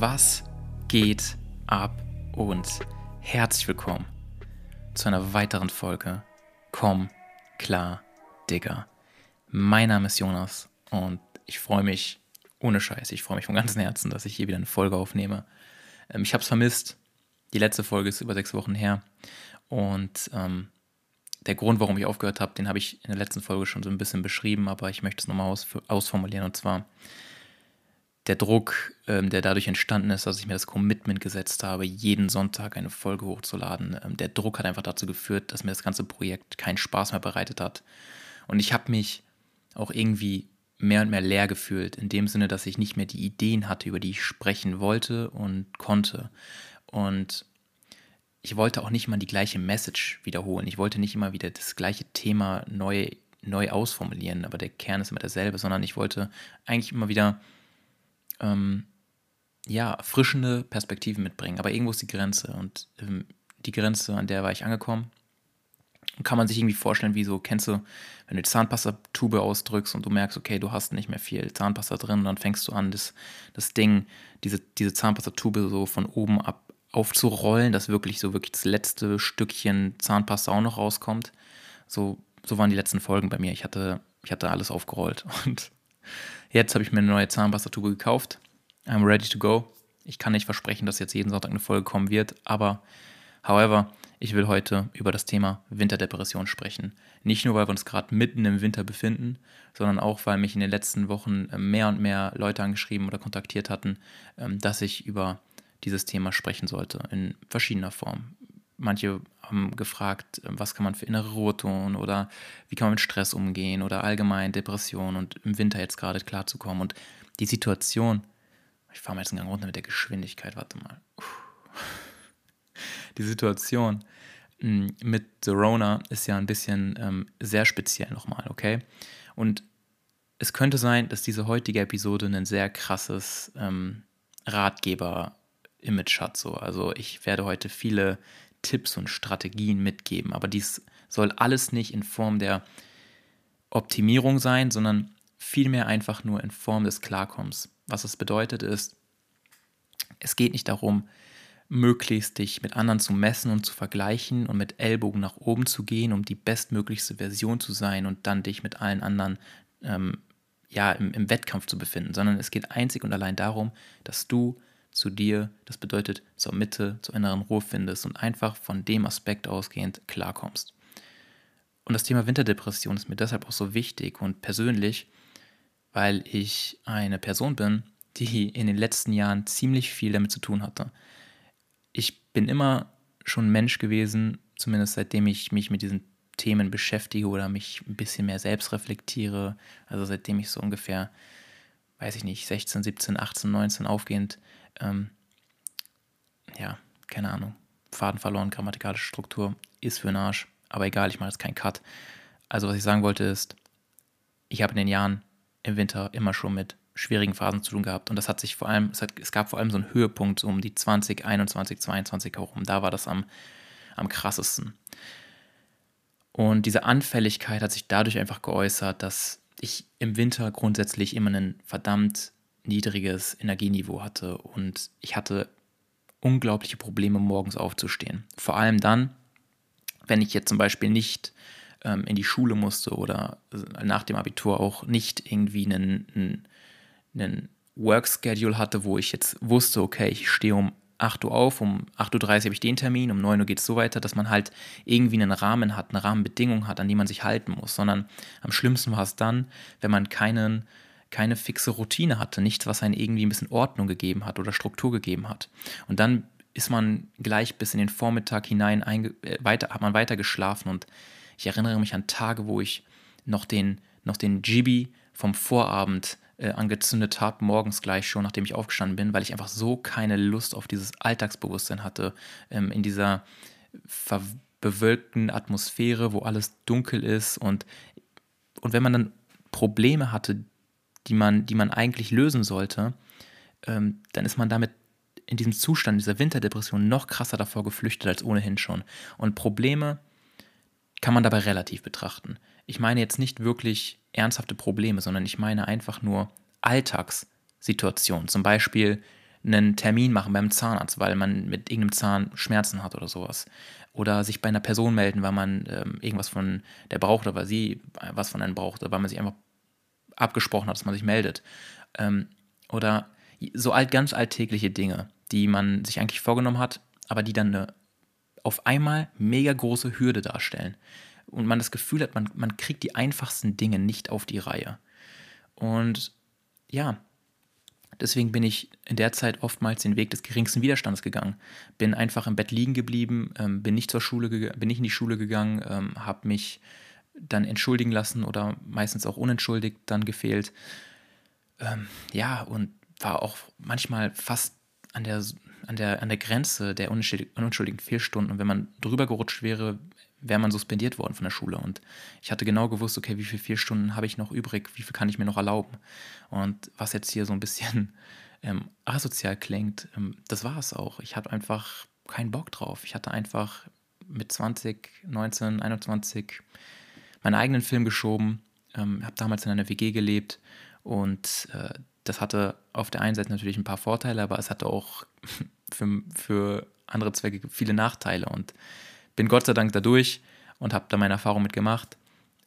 Was geht ab und herzlich willkommen zu einer weiteren Folge Komm klar, Digga. Mein Name ist Jonas und ich freue mich, ohne Scheiß, ich freue mich von ganzem Herzen, dass ich hier wieder eine Folge aufnehme. Ähm, ich habe es vermisst. Die letzte Folge ist über sechs Wochen her und ähm, der Grund, warum ich aufgehört habe, den habe ich in der letzten Folge schon so ein bisschen beschrieben, aber ich möchte es nochmal aus, ausformulieren und zwar der Druck, ähm, der dadurch entstanden ist, dass ich mir das Commitment gesetzt habe, jeden Sonntag eine Folge hochzuladen, ähm, der Druck hat einfach dazu geführt, dass mir das ganze Projekt keinen Spaß mehr bereitet hat. Und ich habe mich auch irgendwie mehr und mehr leer gefühlt, in dem Sinne, dass ich nicht mehr die Ideen hatte, über die ich sprechen wollte und konnte. Und ich wollte auch nicht mal die gleiche Message wiederholen. Ich wollte nicht immer wieder das gleiche Thema neu, neu ausformulieren, aber der Kern ist immer derselbe, sondern ich wollte eigentlich immer wieder ähm, ja, frischende Perspektiven mitbringen. Aber irgendwo ist die Grenze und ähm, die Grenze, an der war ich angekommen. Und kann man sich irgendwie vorstellen, wie so, kennst du, wenn du die Zahnpastatube ausdrückst und du merkst, okay, du hast nicht mehr viel Zahnpasta drin und dann fängst du an, das, das Ding, diese, diese Zahnpastatube so von oben ab aufzurollen, dass wirklich so wirklich das letzte Stückchen Zahnpasta auch noch rauskommt. So, so waren die letzten Folgen bei mir. Ich hatte, ich hatte alles aufgerollt und Jetzt habe ich mir eine neue Zahnpastatube gekauft. I'm ready to go. Ich kann nicht versprechen, dass jetzt jeden Sonntag eine Folge kommen wird, aber however, ich will heute über das Thema Winterdepression sprechen. Nicht nur, weil wir uns gerade mitten im Winter befinden, sondern auch, weil mich in den letzten Wochen äh, mehr und mehr Leute angeschrieben oder kontaktiert hatten, ähm, dass ich über dieses Thema sprechen sollte, in verschiedener Form. Manche haben gefragt, ähm, was kann man für innere Ruhe tun oder wie kann man mit Stress umgehen oder allgemein Depression und im Winter jetzt gerade klarzukommen. Und die Situation, ich fahre mal jetzt einen Gang runter mit der Geschwindigkeit, warte mal. Die Situation mm, mit The Rona ist ja ein bisschen ähm, sehr speziell nochmal, okay? Und es könnte sein, dass diese heutige Episode ein sehr krasses ähm, Ratgeber-Image hat. So. Also ich werde heute viele Tipps und Strategien mitgeben. Aber dies soll alles nicht in Form der Optimierung sein, sondern vielmehr einfach nur in Form des Klarkommens. Was es bedeutet ist, es geht nicht darum, möglichst dich mit anderen zu messen und zu vergleichen und mit Ellbogen nach oben zu gehen, um die bestmöglichste Version zu sein und dann dich mit allen anderen ähm, ja, im, im Wettkampf zu befinden, sondern es geht einzig und allein darum, dass du zu dir, das bedeutet zur Mitte, zur inneren Ruhe findest und einfach von dem Aspekt ausgehend klarkommst. Und das Thema Winterdepression ist mir deshalb auch so wichtig und persönlich, weil ich eine Person bin, die in den letzten Jahren ziemlich viel damit zu tun hatte. Ich bin immer schon Mensch gewesen, zumindest seitdem ich mich mit diesen Themen beschäftige oder mich ein bisschen mehr selbst reflektiere, also seitdem ich so ungefähr, weiß ich nicht, 16, 17, 18, 19 aufgehend ähm, ja, keine Ahnung, Faden verloren, grammatikalische Struktur, ist für den Arsch, aber egal, ich mache jetzt keinen Cut. Also was ich sagen wollte ist, ich habe in den Jahren im Winter immer schon mit schwierigen Phasen zu tun gehabt und das hat sich vor allem, es, hat, es gab vor allem so einen Höhepunkt so um die 20, 21, 22 herum, da war das am, am krassesten. Und diese Anfälligkeit hat sich dadurch einfach geäußert, dass ich im Winter grundsätzlich immer einen verdammt niedriges Energieniveau hatte und ich hatte unglaubliche Probleme, morgens aufzustehen. Vor allem dann, wenn ich jetzt zum Beispiel nicht ähm, in die Schule musste oder äh, nach dem Abitur auch nicht irgendwie einen, einen, einen Work-Schedule hatte, wo ich jetzt wusste, okay, ich stehe um 8 Uhr auf, um 8.30 Uhr habe ich den Termin, um 9 Uhr geht es so weiter, dass man halt irgendwie einen Rahmen hat, eine Rahmenbedingung hat, an die man sich halten muss, sondern am schlimmsten war es dann, wenn man keinen keine fixe Routine hatte, nichts, was einen irgendwie ein bisschen Ordnung gegeben hat oder Struktur gegeben hat. Und dann ist man gleich bis in den Vormittag hinein äh, weiter, hat man weiter geschlafen und ich erinnere mich an Tage, wo ich noch den, noch den Gibi vom Vorabend äh, angezündet habe, morgens gleich schon, nachdem ich aufgestanden bin, weil ich einfach so keine Lust auf dieses Alltagsbewusstsein hatte, ähm, in dieser bewölkten Atmosphäre, wo alles dunkel ist und, und wenn man dann Probleme hatte, die man, die man eigentlich lösen sollte, ähm, dann ist man damit in diesem Zustand dieser Winterdepression noch krasser davor geflüchtet als ohnehin schon. Und Probleme kann man dabei relativ betrachten. Ich meine jetzt nicht wirklich ernsthafte Probleme, sondern ich meine einfach nur Alltagssituationen. Zum Beispiel einen Termin machen beim Zahnarzt, weil man mit irgendeinem Zahn Schmerzen hat oder sowas. Oder sich bei einer Person melden, weil man ähm, irgendwas von der braucht oder weil sie was von einem braucht oder weil man sich einfach abgesprochen hat, dass man sich meldet. Ähm, oder so alt, ganz alltägliche Dinge, die man sich eigentlich vorgenommen hat, aber die dann eine auf einmal mega große Hürde darstellen. Und man das Gefühl hat, man, man kriegt die einfachsten Dinge nicht auf die Reihe. Und ja, deswegen bin ich in der Zeit oftmals den Weg des geringsten Widerstands gegangen. Bin einfach im Bett liegen geblieben, ähm, bin nicht zur Schule, bin nicht in die Schule gegangen, ähm, habe mich dann entschuldigen lassen oder meistens auch unentschuldigt dann gefehlt. Ähm, ja, und war auch manchmal fast an der, an der, an der Grenze der unentschuldigten Fehlstunden. Und wenn man drüber gerutscht wäre, wäre man suspendiert worden von der Schule. Und ich hatte genau gewusst, okay, wie viele Fehlstunden habe ich noch übrig, wie viel kann ich mir noch erlauben. Und was jetzt hier so ein bisschen ähm, asozial klingt, ähm, das war es auch. Ich hatte einfach keinen Bock drauf. Ich hatte einfach mit 20, 19, 21 meinen eigenen Film geschoben, ähm, habe damals in einer WG gelebt und äh, das hatte auf der einen Seite natürlich ein paar Vorteile, aber es hatte auch für, für andere Zwecke viele Nachteile und bin Gott sei Dank dadurch und habe da meine Erfahrung mitgemacht.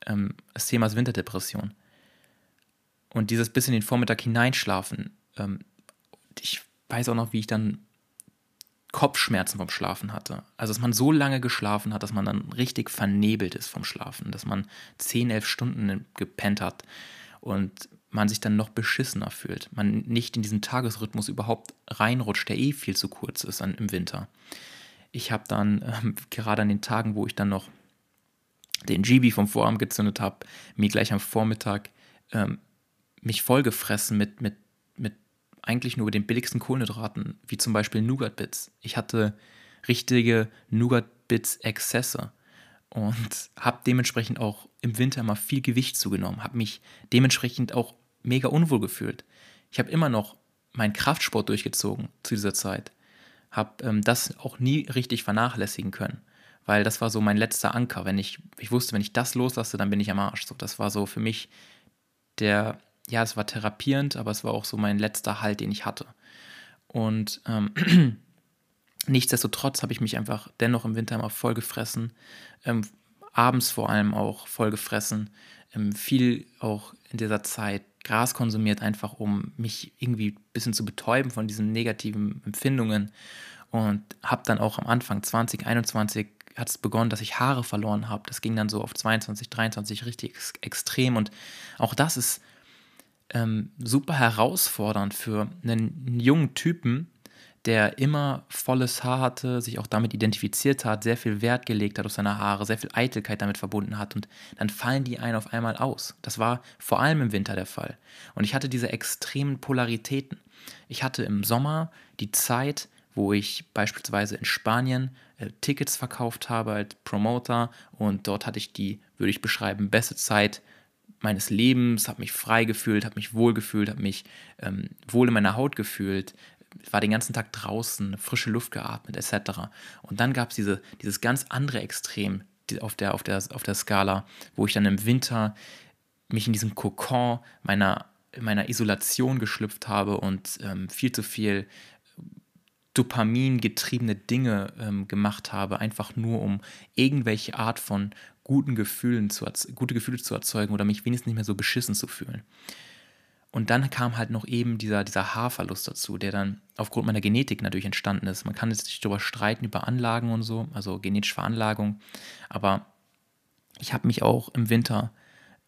Ähm, das Thema ist Winterdepression. Und dieses bis in den Vormittag hineinschlafen, ähm, ich weiß auch noch, wie ich dann Kopfschmerzen vom Schlafen hatte. Also, dass man so lange geschlafen hat, dass man dann richtig vernebelt ist vom Schlafen, dass man 10, 11 Stunden gepennt hat und man sich dann noch beschissener fühlt. Man nicht in diesen Tagesrhythmus überhaupt reinrutscht, der eh viel zu kurz ist an, im Winter. Ich habe dann äh, gerade an den Tagen, wo ich dann noch den GB vom Vorabend gezündet habe, mir gleich am Vormittag ähm, mich vollgefressen mit, mit eigentlich nur den billigsten Kohlenhydraten, wie zum Beispiel Nougat-Bits. Ich hatte richtige Nougat-Bits-Exzesse und habe dementsprechend auch im Winter immer viel Gewicht zugenommen, habe mich dementsprechend auch mega unwohl gefühlt. Ich habe immer noch meinen Kraftsport durchgezogen zu dieser Zeit, habe ähm, das auch nie richtig vernachlässigen können, weil das war so mein letzter Anker. Wenn ich, ich wusste, wenn ich das loslasse, dann bin ich am Arsch. So, das war so für mich der ja, es war therapierend, aber es war auch so mein letzter Halt, den ich hatte. Und ähm, nichtsdestotrotz habe ich mich einfach dennoch im Winter immer voll gefressen, ähm, abends vor allem auch voll gefressen, ähm, viel auch in dieser Zeit Gras konsumiert, einfach um mich irgendwie ein bisschen zu betäuben von diesen negativen Empfindungen. Und habe dann auch am Anfang 2021 hat es begonnen, dass ich Haare verloren habe. Das ging dann so auf 22, 23 richtig extrem. Und auch das ist ähm, super herausfordernd für einen jungen Typen, der immer volles Haar hatte, sich auch damit identifiziert hat, sehr viel Wert gelegt hat auf seine Haare, sehr viel Eitelkeit damit verbunden hat und dann fallen die einen auf einmal aus. Das war vor allem im Winter der Fall. Und ich hatte diese extremen Polaritäten. Ich hatte im Sommer die Zeit, wo ich beispielsweise in Spanien äh, Tickets verkauft habe als Promoter und dort hatte ich die, würde ich beschreiben, beste Zeit meines Lebens, habe mich frei gefühlt, habe mich wohl gefühlt, habe mich ähm, wohl in meiner Haut gefühlt, war den ganzen Tag draußen, frische Luft geatmet, etc. Und dann gab es diese, dieses ganz andere Extrem auf der, auf, der, auf der Skala, wo ich dann im Winter mich in diesem Kokon meiner, meiner Isolation geschlüpft habe und ähm, viel zu viel Dopamin getriebene Dinge ähm, gemacht habe, einfach nur um irgendwelche Art von guten Gefühlen zu, gute Gefühle zu erzeugen oder mich wenigstens nicht mehr so beschissen zu fühlen. Und dann kam halt noch eben dieser, dieser Haarverlust dazu, der dann aufgrund meiner Genetik natürlich entstanden ist. Man kann jetzt sich darüber streiten, über Anlagen und so, also genetische Veranlagung. Aber ich habe mich auch im Winter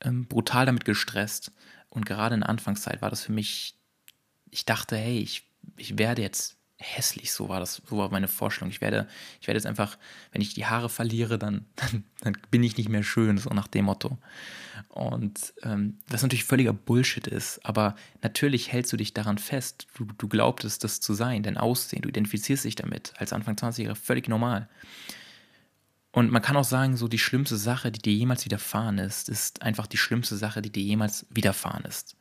ähm, brutal damit gestresst. Und gerade in der Anfangszeit war das für mich, ich dachte, hey, ich, ich werde jetzt hässlich, so war das, so war meine Vorstellung. Ich werde, ich werde jetzt einfach, wenn ich die Haare verliere, dann, dann, dann bin ich nicht mehr schön, so nach dem Motto. Und ähm, was natürlich völliger Bullshit ist, aber natürlich hältst du dich daran fest. Du, du glaubtest, das zu sein, dein Aussehen, du identifizierst dich damit als Anfang 20-Jähriger völlig normal. Und man kann auch sagen, so die schlimmste Sache, die dir jemals widerfahren ist, ist einfach die schlimmste Sache, die dir jemals widerfahren ist.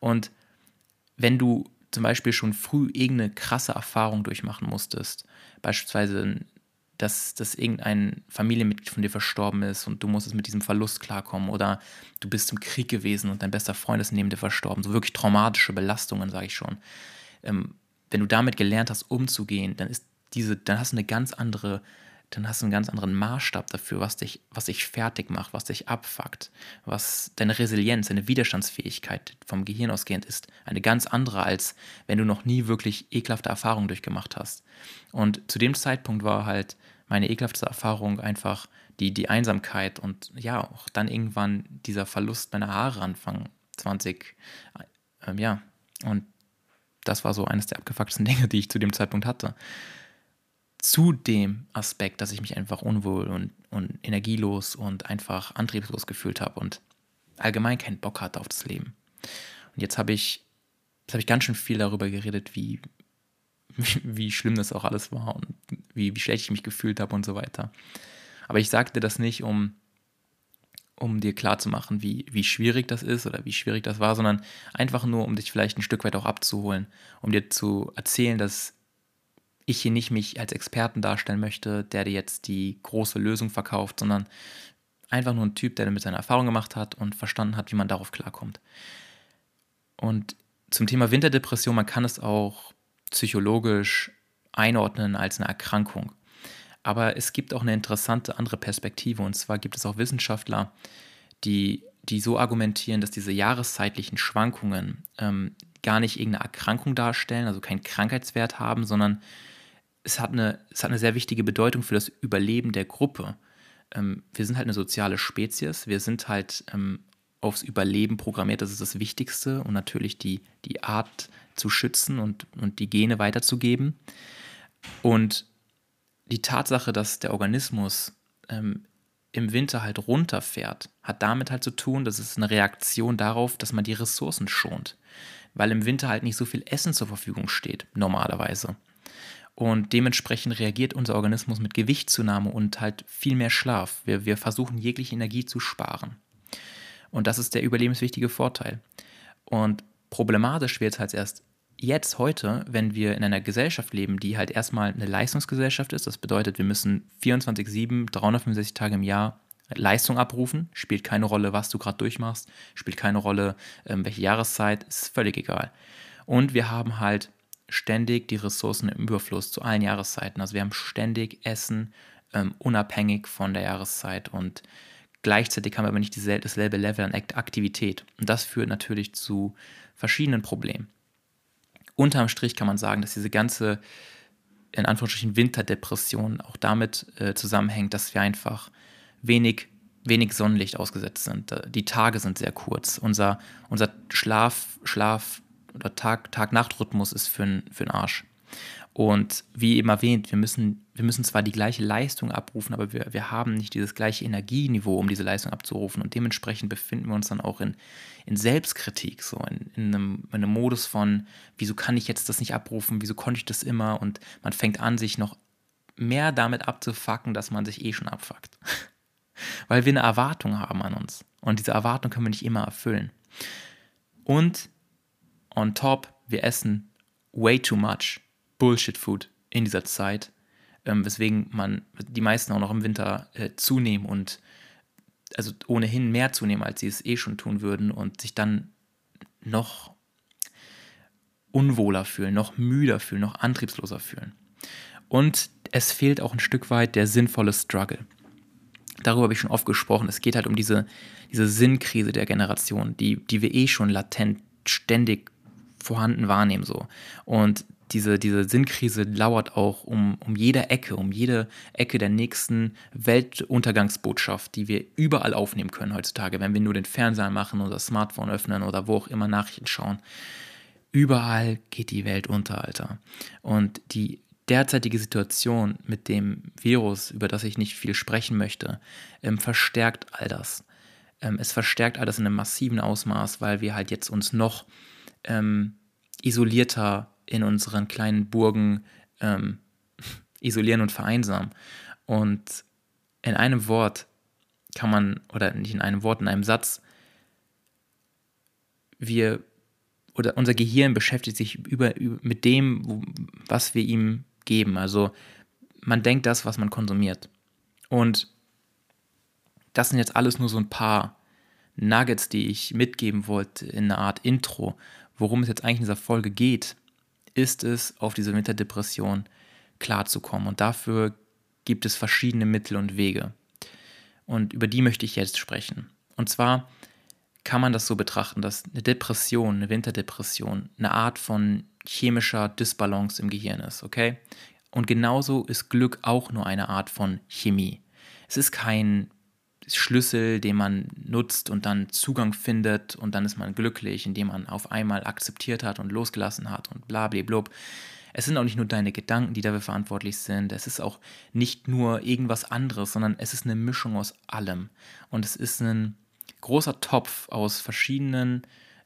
Und wenn du zum Beispiel schon früh irgendeine krasse Erfahrung durchmachen musstest, beispielsweise, dass, dass irgendein Familienmitglied von dir verstorben ist und du musstest mit diesem Verlust klarkommen oder du bist im Krieg gewesen und dein bester Freund ist neben dir verstorben, so wirklich traumatische Belastungen, sage ich schon. Ähm, wenn du damit gelernt hast, umzugehen, dann ist diese, dann hast du eine ganz andere, dann hast du einen ganz anderen Maßstab dafür, was dich, was dich fertig macht, was dich abfuckt, was deine Resilienz, deine Widerstandsfähigkeit vom Gehirn ausgehend ist, eine ganz andere, als wenn du noch nie wirklich ekelhafte Erfahrungen durchgemacht hast. Und zu dem Zeitpunkt war halt meine ekelhafteste Erfahrung einfach die, die Einsamkeit und ja, auch dann irgendwann dieser Verlust meiner Haare Anfang 20, ähm, ja, und das war so eines der abgefucktesten Dinge, die ich zu dem Zeitpunkt hatte. Zu dem Aspekt, dass ich mich einfach unwohl und, und energielos und einfach antriebslos gefühlt habe und allgemein keinen Bock hatte auf das Leben. Und jetzt habe ich, jetzt habe ich ganz schön viel darüber geredet, wie, wie schlimm das auch alles war und wie, wie schlecht ich mich gefühlt habe und so weiter. Aber ich sagte das nicht, um, um dir klarzumachen, wie, wie schwierig das ist oder wie schwierig das war, sondern einfach nur, um dich vielleicht ein Stück weit auch abzuholen, um dir zu erzählen, dass ich hier nicht mich als Experten darstellen möchte, der dir jetzt die große Lösung verkauft, sondern einfach nur ein Typ, der damit seine Erfahrung gemacht hat und verstanden hat, wie man darauf klarkommt. Und zum Thema Winterdepression, man kann es auch psychologisch einordnen als eine Erkrankung. Aber es gibt auch eine interessante andere Perspektive. Und zwar gibt es auch Wissenschaftler, die, die so argumentieren, dass diese jahreszeitlichen Schwankungen ähm, gar nicht irgendeine Erkrankung darstellen, also keinen Krankheitswert haben, sondern es hat eine, es hat eine sehr wichtige Bedeutung für das Überleben der Gruppe. Ähm, wir sind halt eine soziale Spezies, wir sind halt ähm, aufs Überleben programmiert, das ist das Wichtigste und natürlich die, die Art zu schützen und, und die Gene weiterzugeben. Und die Tatsache, dass der Organismus ähm, im Winter halt runterfährt, hat damit halt zu tun, dass es eine Reaktion darauf, dass man die Ressourcen schont. Weil im Winter halt nicht so viel Essen zur Verfügung steht, normalerweise. Und dementsprechend reagiert unser Organismus mit Gewichtszunahme und halt viel mehr Schlaf. Wir, wir versuchen jegliche Energie zu sparen. Und das ist der überlebenswichtige Vorteil. Und problematisch wird es halt erst jetzt heute, wenn wir in einer Gesellschaft leben, die halt erstmal eine Leistungsgesellschaft ist, das bedeutet, wir müssen 24-7, 365 Tage im Jahr Leistung abrufen, spielt keine Rolle, was du gerade durchmachst, spielt keine Rolle, ähm, welche Jahreszeit, ist völlig egal. Und wir haben halt ständig die Ressourcen im Überfluss zu allen Jahreszeiten. Also wir haben ständig Essen, ähm, unabhängig von der Jahreszeit und gleichzeitig haben wir aber nicht dasselbe Level an Aktivität. Und das führt natürlich zu verschiedenen Problemen unterm Strich kann man sagen, dass diese ganze, in Anführungsstrichen, Winterdepression auch damit äh, zusammenhängt, dass wir einfach wenig, wenig Sonnenlicht ausgesetzt sind. Die Tage sind sehr kurz. Unser, unser Schlaf, Schlaf oder Tag-Nacht-Rhythmus ist für, den Arsch. Und wie eben erwähnt, wir müssen, wir müssen zwar die gleiche Leistung abrufen, aber wir, wir haben nicht dieses gleiche Energieniveau, um diese Leistung abzurufen. Und dementsprechend befinden wir uns dann auch in, in Selbstkritik, so in, in, einem, in einem Modus von, wieso kann ich jetzt das nicht abrufen, wieso konnte ich das immer? Und man fängt an, sich noch mehr damit abzufacken, dass man sich eh schon abfuckt. Weil wir eine Erwartung haben an uns. Und diese Erwartung können wir nicht immer erfüllen. Und on top, wir essen way too much Bullshit-Food in dieser Zeit, ähm, weswegen man die meisten auch noch im Winter äh, zunehmen und also ohnehin mehr zunehmen, als sie es eh schon tun würden und sich dann noch unwohler fühlen, noch müder fühlen, noch antriebsloser fühlen. Und es fehlt auch ein Stück weit der sinnvolle Struggle. Darüber habe ich schon oft gesprochen. Es geht halt um diese, diese Sinnkrise der Generation, die, die wir eh schon latent ständig vorhanden wahrnehmen. So. Und diese, diese Sinnkrise lauert auch um, um jede Ecke, um jede Ecke der nächsten Weltuntergangsbotschaft, die wir überall aufnehmen können heutzutage, wenn wir nur den Fernseher machen oder Smartphone öffnen oder wo auch immer Nachrichten schauen. Überall geht die Welt unter, Alter. Und die derzeitige Situation mit dem Virus, über das ich nicht viel sprechen möchte, ähm, verstärkt all das. Ähm, es verstärkt all das in einem massiven Ausmaß, weil wir halt jetzt uns noch ähm, isolierter in unseren kleinen Burgen ähm, isolieren und vereinsamen. Und in einem Wort kann man, oder nicht in einem Wort, in einem Satz, wir oder unser Gehirn beschäftigt sich über, über, mit dem, was wir ihm geben. Also man denkt das, was man konsumiert. Und das sind jetzt alles nur so ein paar Nuggets, die ich mitgeben wollte in einer Art Intro, worum es jetzt eigentlich in dieser Folge geht ist es, auf diese Winterdepression klarzukommen. Und dafür gibt es verschiedene Mittel und Wege. Und über die möchte ich jetzt sprechen. Und zwar kann man das so betrachten, dass eine Depression, eine Winterdepression, eine Art von chemischer Disbalance im Gehirn ist, okay? Und genauso ist Glück auch nur eine Art von Chemie. Es ist kein Schlüssel, den man nutzt und dann Zugang findet und dann ist man glücklich, indem man auf einmal akzeptiert hat und losgelassen hat und bla bla blub. Es sind auch nicht nur deine Gedanken, die dafür verantwortlich sind. Es ist auch nicht nur irgendwas anderes, sondern es ist eine Mischung aus allem. Und es ist ein großer Topf aus verschiedenen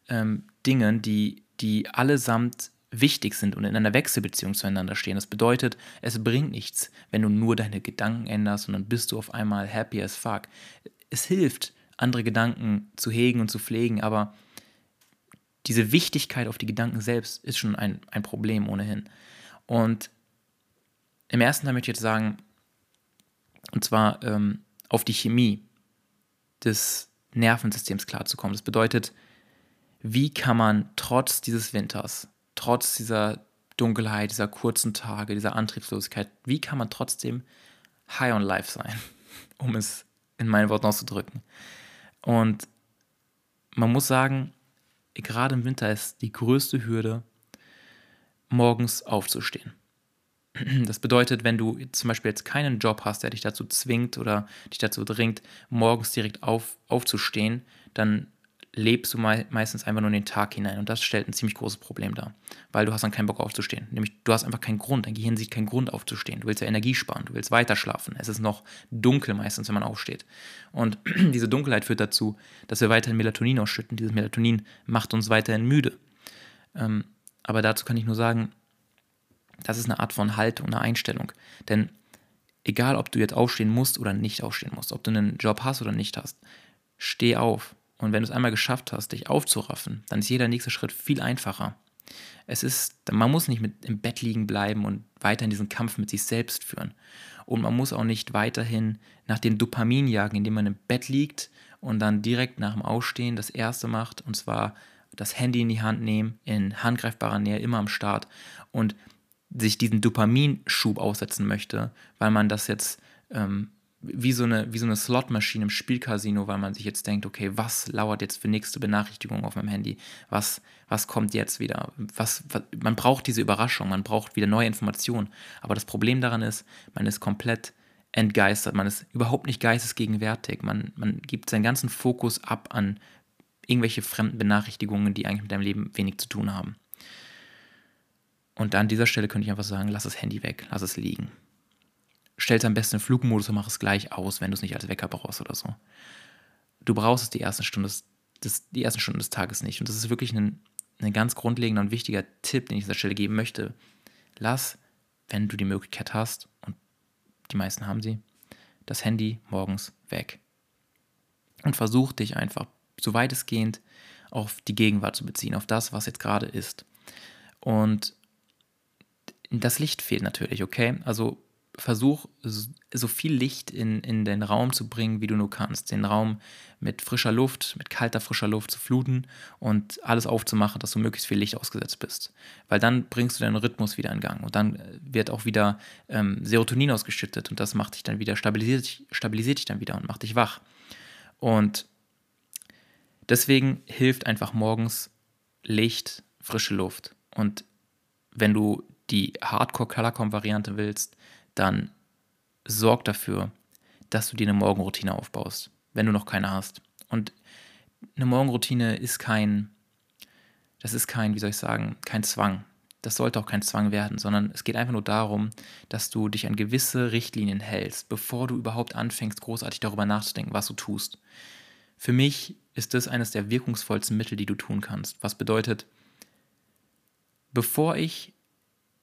ähm, Dingen, die, die allesamt wichtig sind und in einer Wechselbeziehung zueinander stehen. Das bedeutet, es bringt nichts, wenn du nur deine Gedanken änderst und dann bist du auf einmal happy as fuck. Es hilft, andere Gedanken zu hegen und zu pflegen, aber diese Wichtigkeit auf die Gedanken selbst ist schon ein, ein Problem ohnehin. Und im ersten Teil möchte ich jetzt sagen, und zwar ähm, auf die Chemie des Nervensystems klarzukommen. Das bedeutet, wie kann man trotz dieses Winters, trotz dieser Dunkelheit, dieser kurzen Tage, dieser Antriebslosigkeit, wie kann man trotzdem high on life sein, um es in meinen Worten auszudrücken. Und man muss sagen, gerade im Winter ist die größte Hürde, morgens aufzustehen. Das bedeutet, wenn du zum Beispiel jetzt keinen Job hast, der dich dazu zwingt oder dich dazu dringt, morgens direkt auf, aufzustehen, dann lebst du mei meistens einfach nur in den Tag hinein. Und das stellt ein ziemlich großes Problem dar, weil du hast dann keinen Bock aufzustehen. Nämlich, du hast einfach keinen Grund. Dein Gehirn sieht keinen Grund aufzustehen. Du willst ja Energie sparen, du willst weiter schlafen. Es ist noch dunkel meistens, wenn man aufsteht. Und diese Dunkelheit führt dazu, dass wir weiterhin Melatonin ausschütten. Dieses Melatonin macht uns weiterhin müde. Ähm, aber dazu kann ich nur sagen, das ist eine Art von Haltung, eine Einstellung. Denn egal, ob du jetzt aufstehen musst oder nicht aufstehen musst, ob du einen Job hast oder nicht hast, steh auf. Und wenn du es einmal geschafft hast, dich aufzuraffen, dann ist jeder nächste Schritt viel einfacher. Es ist, man muss nicht mit im Bett liegen bleiben und weiterhin diesen Kampf mit sich selbst führen. Und man muss auch nicht weiterhin nach dem Dopamin jagen, indem man im Bett liegt und dann direkt nach dem Aufstehen das erste macht, und zwar das Handy in die Hand nehmen, in handgreifbarer Nähe, immer am Start und sich diesen Dopaminschub aussetzen möchte, weil man das jetzt ähm, wie so eine, wie so eine Slotmaschine im Spielcasino, weil man sich jetzt denkt, okay, was lauert jetzt für nächste Benachrichtigung auf meinem Handy? Was, was kommt jetzt wieder? Was, was, man braucht diese Überraschung, man braucht wieder neue Informationen. Aber das Problem daran ist, man ist komplett entgeistert, man ist überhaupt nicht geistesgegenwärtig, man, man gibt seinen ganzen Fokus ab an irgendwelche fremden Benachrichtigungen, die eigentlich mit deinem Leben wenig zu tun haben. Und an dieser Stelle könnte ich einfach sagen, lass das Handy weg, lass es liegen. Stell es am besten in Flugmodus und mach es gleich aus, wenn du es nicht als Wecker brauchst oder so. Du brauchst es die ersten Stunden des, des, die ersten Stunden des Tages nicht. Und das ist wirklich ein, ein ganz grundlegender und wichtiger Tipp, den ich an dieser Stelle geben möchte. Lass, wenn du die Möglichkeit hast, und die meisten haben sie, das Handy morgens weg. Und versuch dich einfach, so weitestgehend, auf die Gegenwart zu beziehen, auf das, was jetzt gerade ist. Und das Licht fehlt natürlich, okay? Also versuch so viel Licht in, in den Raum zu bringen, wie du nur kannst. Den Raum mit frischer Luft, mit kalter frischer Luft zu fluten und alles aufzumachen, dass du möglichst viel Licht ausgesetzt bist. Weil dann bringst du deinen Rhythmus wieder in Gang und dann äh, wird auch wieder ähm, Serotonin ausgeschüttet und das macht dich dann wieder, stabilisiert, stabilisiert dich dann wieder und macht dich wach. Und deswegen hilft einfach morgens Licht, frische Luft. Und wenn du die Hardcore-Colorcom-Variante willst, dann sorg dafür, dass du dir eine Morgenroutine aufbaust, wenn du noch keine hast. Und eine Morgenroutine ist kein, das ist kein, wie soll ich sagen, kein Zwang. Das sollte auch kein Zwang werden, sondern es geht einfach nur darum, dass du dich an gewisse Richtlinien hältst, bevor du überhaupt anfängst, großartig darüber nachzudenken, was du tust. Für mich ist das eines der wirkungsvollsten Mittel, die du tun kannst. Was bedeutet, bevor ich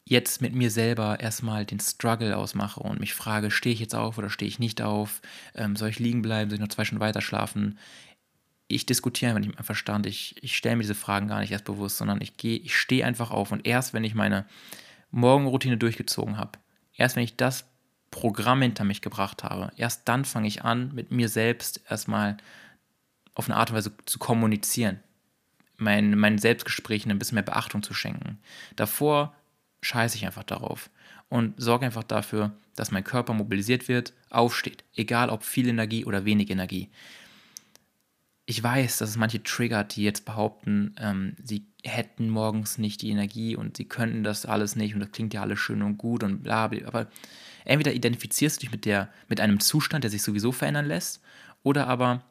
jetzt mit mir selber erstmal den Struggle ausmache und mich frage, stehe ich jetzt auf oder stehe ich nicht auf? Ähm, soll ich liegen bleiben? Soll ich noch zwei Stunden weiter schlafen? Ich diskutiere einfach nicht mit meinem Verstand. Ich, ich stelle mir diese Fragen gar nicht erst bewusst, sondern ich gehe, ich stehe einfach auf und erst wenn ich meine Morgenroutine durchgezogen habe, erst wenn ich das Programm hinter mich gebracht habe, erst dann fange ich an, mit mir selbst erstmal auf eine Art und Weise zu kommunizieren, mein, meinen Selbstgesprächen ein bisschen mehr Beachtung zu schenken. Davor scheiße ich einfach darauf und sorge einfach dafür, dass mein Körper mobilisiert wird, aufsteht, egal ob viel Energie oder wenig Energie. Ich weiß, dass es manche triggert, die jetzt behaupten, ähm, sie hätten morgens nicht die Energie und sie könnten das alles nicht und das klingt ja alles schön und gut und bla, bla aber entweder identifizierst du dich mit, der, mit einem Zustand, der sich sowieso verändern lässt, oder aber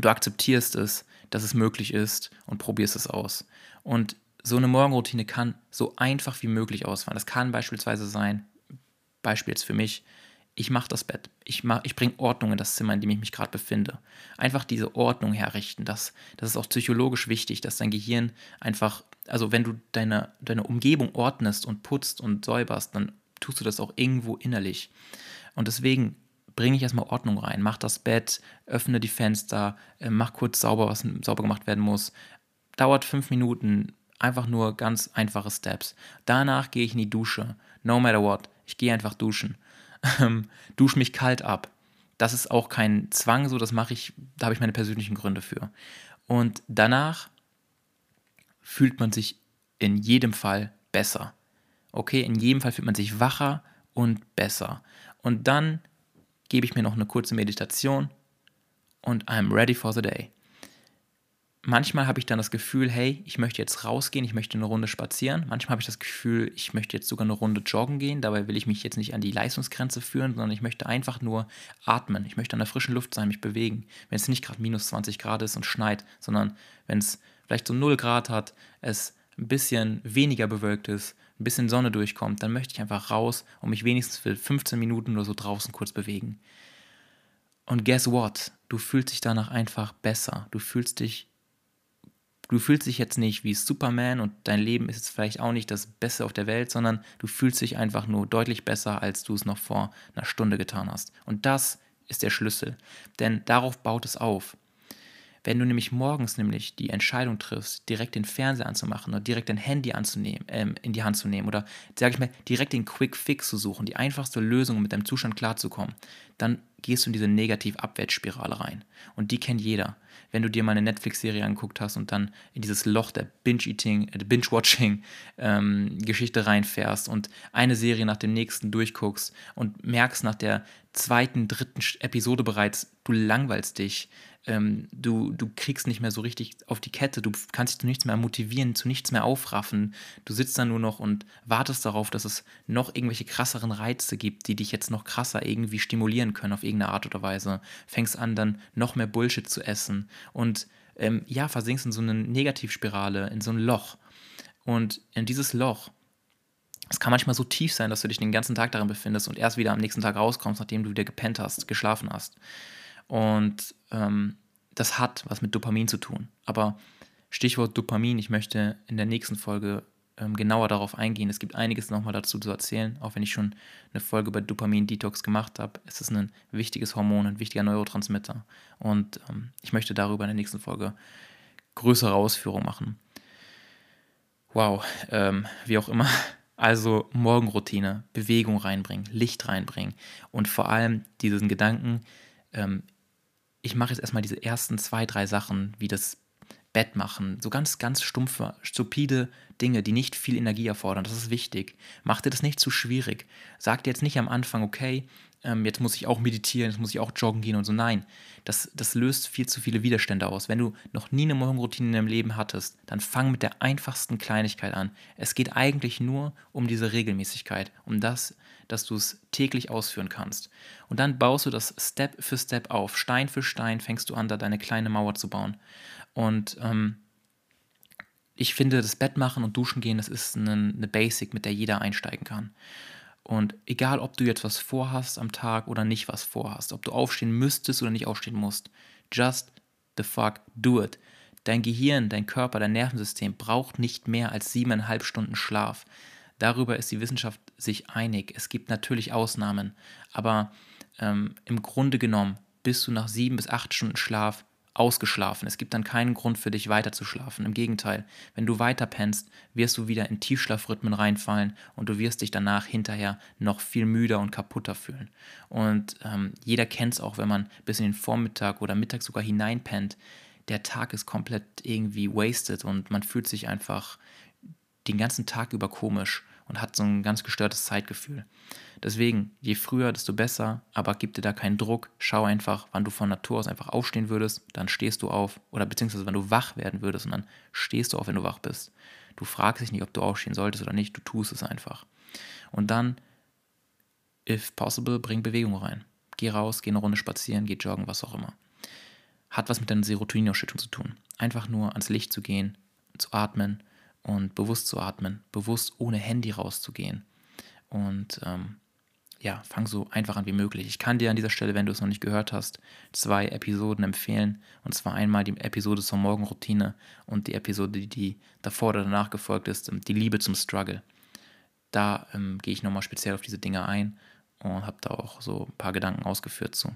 du akzeptierst es, dass es möglich ist und probierst es aus. Und so eine Morgenroutine kann so einfach wie möglich ausfallen. Das kann beispielsweise sein, Beispiel jetzt für mich, ich mache das Bett. Ich, ich bringe Ordnung in das Zimmer, in dem ich mich gerade befinde. Einfach diese Ordnung herrichten. Das, das ist auch psychologisch wichtig, dass dein Gehirn einfach, also wenn du deine, deine Umgebung ordnest und putzt und säuberst, dann tust du das auch irgendwo innerlich. Und deswegen bringe ich erstmal Ordnung rein. Mach das Bett, öffne die Fenster, äh, mach kurz sauber, was sauber gemacht werden muss. Dauert fünf Minuten, einfach nur ganz einfache Steps. Danach gehe ich in die Dusche. No matter what. Ich gehe einfach duschen ähm, dusche mich kalt ab. Das ist auch kein Zwang, so das mache ich, da habe ich meine persönlichen Gründe für. Und danach fühlt man sich in jedem Fall besser. Okay, in jedem Fall fühlt man sich wacher und besser. Und dann gebe ich mir noch eine kurze Meditation und I'm ready for the day manchmal habe ich dann das Gefühl, hey, ich möchte jetzt rausgehen, ich möchte eine Runde spazieren. Manchmal habe ich das Gefühl, ich möchte jetzt sogar eine Runde joggen gehen. Dabei will ich mich jetzt nicht an die Leistungsgrenze führen, sondern ich möchte einfach nur atmen. Ich möchte an der frischen Luft sein, mich bewegen. Wenn es nicht gerade minus 20 Grad ist und schneit, sondern wenn es vielleicht so 0 Grad hat, es ein bisschen weniger bewölkt ist, ein bisschen Sonne durchkommt, dann möchte ich einfach raus und mich wenigstens für 15 Minuten oder so draußen kurz bewegen. Und guess what? Du fühlst dich danach einfach besser. Du fühlst dich du fühlst dich jetzt nicht wie Superman und dein Leben ist jetzt vielleicht auch nicht das Beste auf der Welt, sondern du fühlst dich einfach nur deutlich besser, als du es noch vor einer Stunde getan hast. Und das ist der Schlüssel, denn darauf baut es auf. Wenn du nämlich morgens nämlich die Entscheidung triffst, direkt den Fernseher anzumachen oder direkt dein Handy anzunehmen, ähm, in die Hand zu nehmen oder, sage ich mal, direkt den Quick Fix zu suchen, die einfachste Lösung, um mit deinem Zustand klarzukommen, dann gehst du in diese Negativ-Abwärtsspirale rein. Und die kennt jeder. Wenn du dir mal eine Netflix-Serie angeguckt hast und dann in dieses Loch der Binge-Eating, äh, Binge-Watching-Geschichte ähm, reinfährst und eine Serie nach dem nächsten durchguckst und merkst nach der zweiten, dritten Episode bereits, du langweilst dich, ähm, du, du kriegst nicht mehr so richtig auf die Kette, du kannst dich zu nichts mehr motivieren, zu nichts mehr aufraffen. Du sitzt da nur noch und wartest darauf, dass es noch irgendwelche krasseren Reize gibt, die dich jetzt noch krasser irgendwie stimulieren können auf irgendeine Art oder Weise. Fängst an, dann noch mehr Bullshit zu essen und ähm, ja, versinkst in so eine Negativspirale, in so ein Loch. Und in dieses Loch, es kann manchmal so tief sein, dass du dich den ganzen Tag darin befindest und erst wieder am nächsten Tag rauskommst, nachdem du wieder gepennt hast, geschlafen hast. Und ähm, das hat was mit Dopamin zu tun. Aber Stichwort Dopamin, ich möchte in der nächsten Folge ähm, genauer darauf eingehen. Es gibt einiges nochmal dazu zu erzählen, auch wenn ich schon eine Folge über Dopamin-Detox gemacht habe. Es ist ein wichtiges Hormon, ein wichtiger Neurotransmitter. Und ähm, ich möchte darüber in der nächsten Folge größere Ausführungen machen. Wow, ähm, wie auch immer. Also Morgenroutine, Bewegung reinbringen, Licht reinbringen und vor allem diesen Gedanken, ähm, ich mache jetzt erstmal diese ersten zwei, drei Sachen, wie das Bett machen, so ganz, ganz stumpfe, stupide Dinge, die nicht viel Energie erfordern. Das ist wichtig. Mach dir das nicht zu schwierig. Sag dir jetzt nicht am Anfang, okay, ähm, jetzt muss ich auch meditieren, jetzt muss ich auch joggen gehen und so. Nein, das, das löst viel zu viele Widerstände aus. Wenn du noch nie eine Morgenroutine in deinem Leben hattest, dann fang mit der einfachsten Kleinigkeit an. Es geht eigentlich nur um diese Regelmäßigkeit, um das, dass du es täglich ausführen kannst. Und dann baust du das Step für Step auf. Stein für Stein fängst du an, da deine kleine Mauer zu bauen. Und ähm, ich finde, das Bett machen und duschen gehen, das ist eine, eine Basic, mit der jeder einsteigen kann. Und egal, ob du jetzt was vorhast am Tag oder nicht was vorhast, ob du aufstehen müsstest oder nicht aufstehen musst, just the fuck do it. Dein Gehirn, dein Körper, dein Nervensystem braucht nicht mehr als siebeneinhalb Stunden Schlaf. Darüber ist die Wissenschaft sich einig. Es gibt natürlich Ausnahmen, aber ähm, im Grunde genommen bist du nach sieben bis acht Stunden Schlaf ausgeschlafen. Es gibt dann keinen Grund für dich weiter zu schlafen. Im Gegenteil, wenn du weiter pennst, wirst du wieder in Tiefschlafrhythmen reinfallen und du wirst dich danach hinterher noch viel müder und kaputter fühlen. Und ähm, jeder kennt es auch, wenn man bis in den Vormittag oder Mittag sogar hineinpennt. Der Tag ist komplett irgendwie wasted und man fühlt sich einfach den ganzen Tag über komisch. und hat so ein ganz gestörtes Zeitgefühl. Deswegen, je früher, desto besser, aber gib dir da keinen Druck. Schau einfach, wann du von Natur aus einfach aufstehen würdest, dann stehst du auf. Oder beziehungsweise, wenn du wach werden würdest und dann stehst du auf, wenn du wach bist. Du fragst dich nicht, ob du aufstehen solltest oder nicht, du tust es einfach. Und dann, if possible, bring Bewegung rein. Geh raus, geh eine Runde spazieren, geh joggen, was auch immer. Hat was mit deiner Serotoninausschüttung zu tun. Einfach nur ans Licht zu gehen, zu atmen und bewusst zu atmen, bewusst ohne Handy rauszugehen. Und ähm, ja, fang so einfach an wie möglich. Ich kann dir an dieser Stelle, wenn du es noch nicht gehört hast, zwei Episoden empfehlen. Und zwar einmal die Episode zur Morgenroutine und die Episode, die davor oder danach gefolgt ist, die Liebe zum Struggle. Da ähm, gehe ich nochmal speziell auf diese Dinge ein und habe da auch so ein paar Gedanken ausgeführt zu.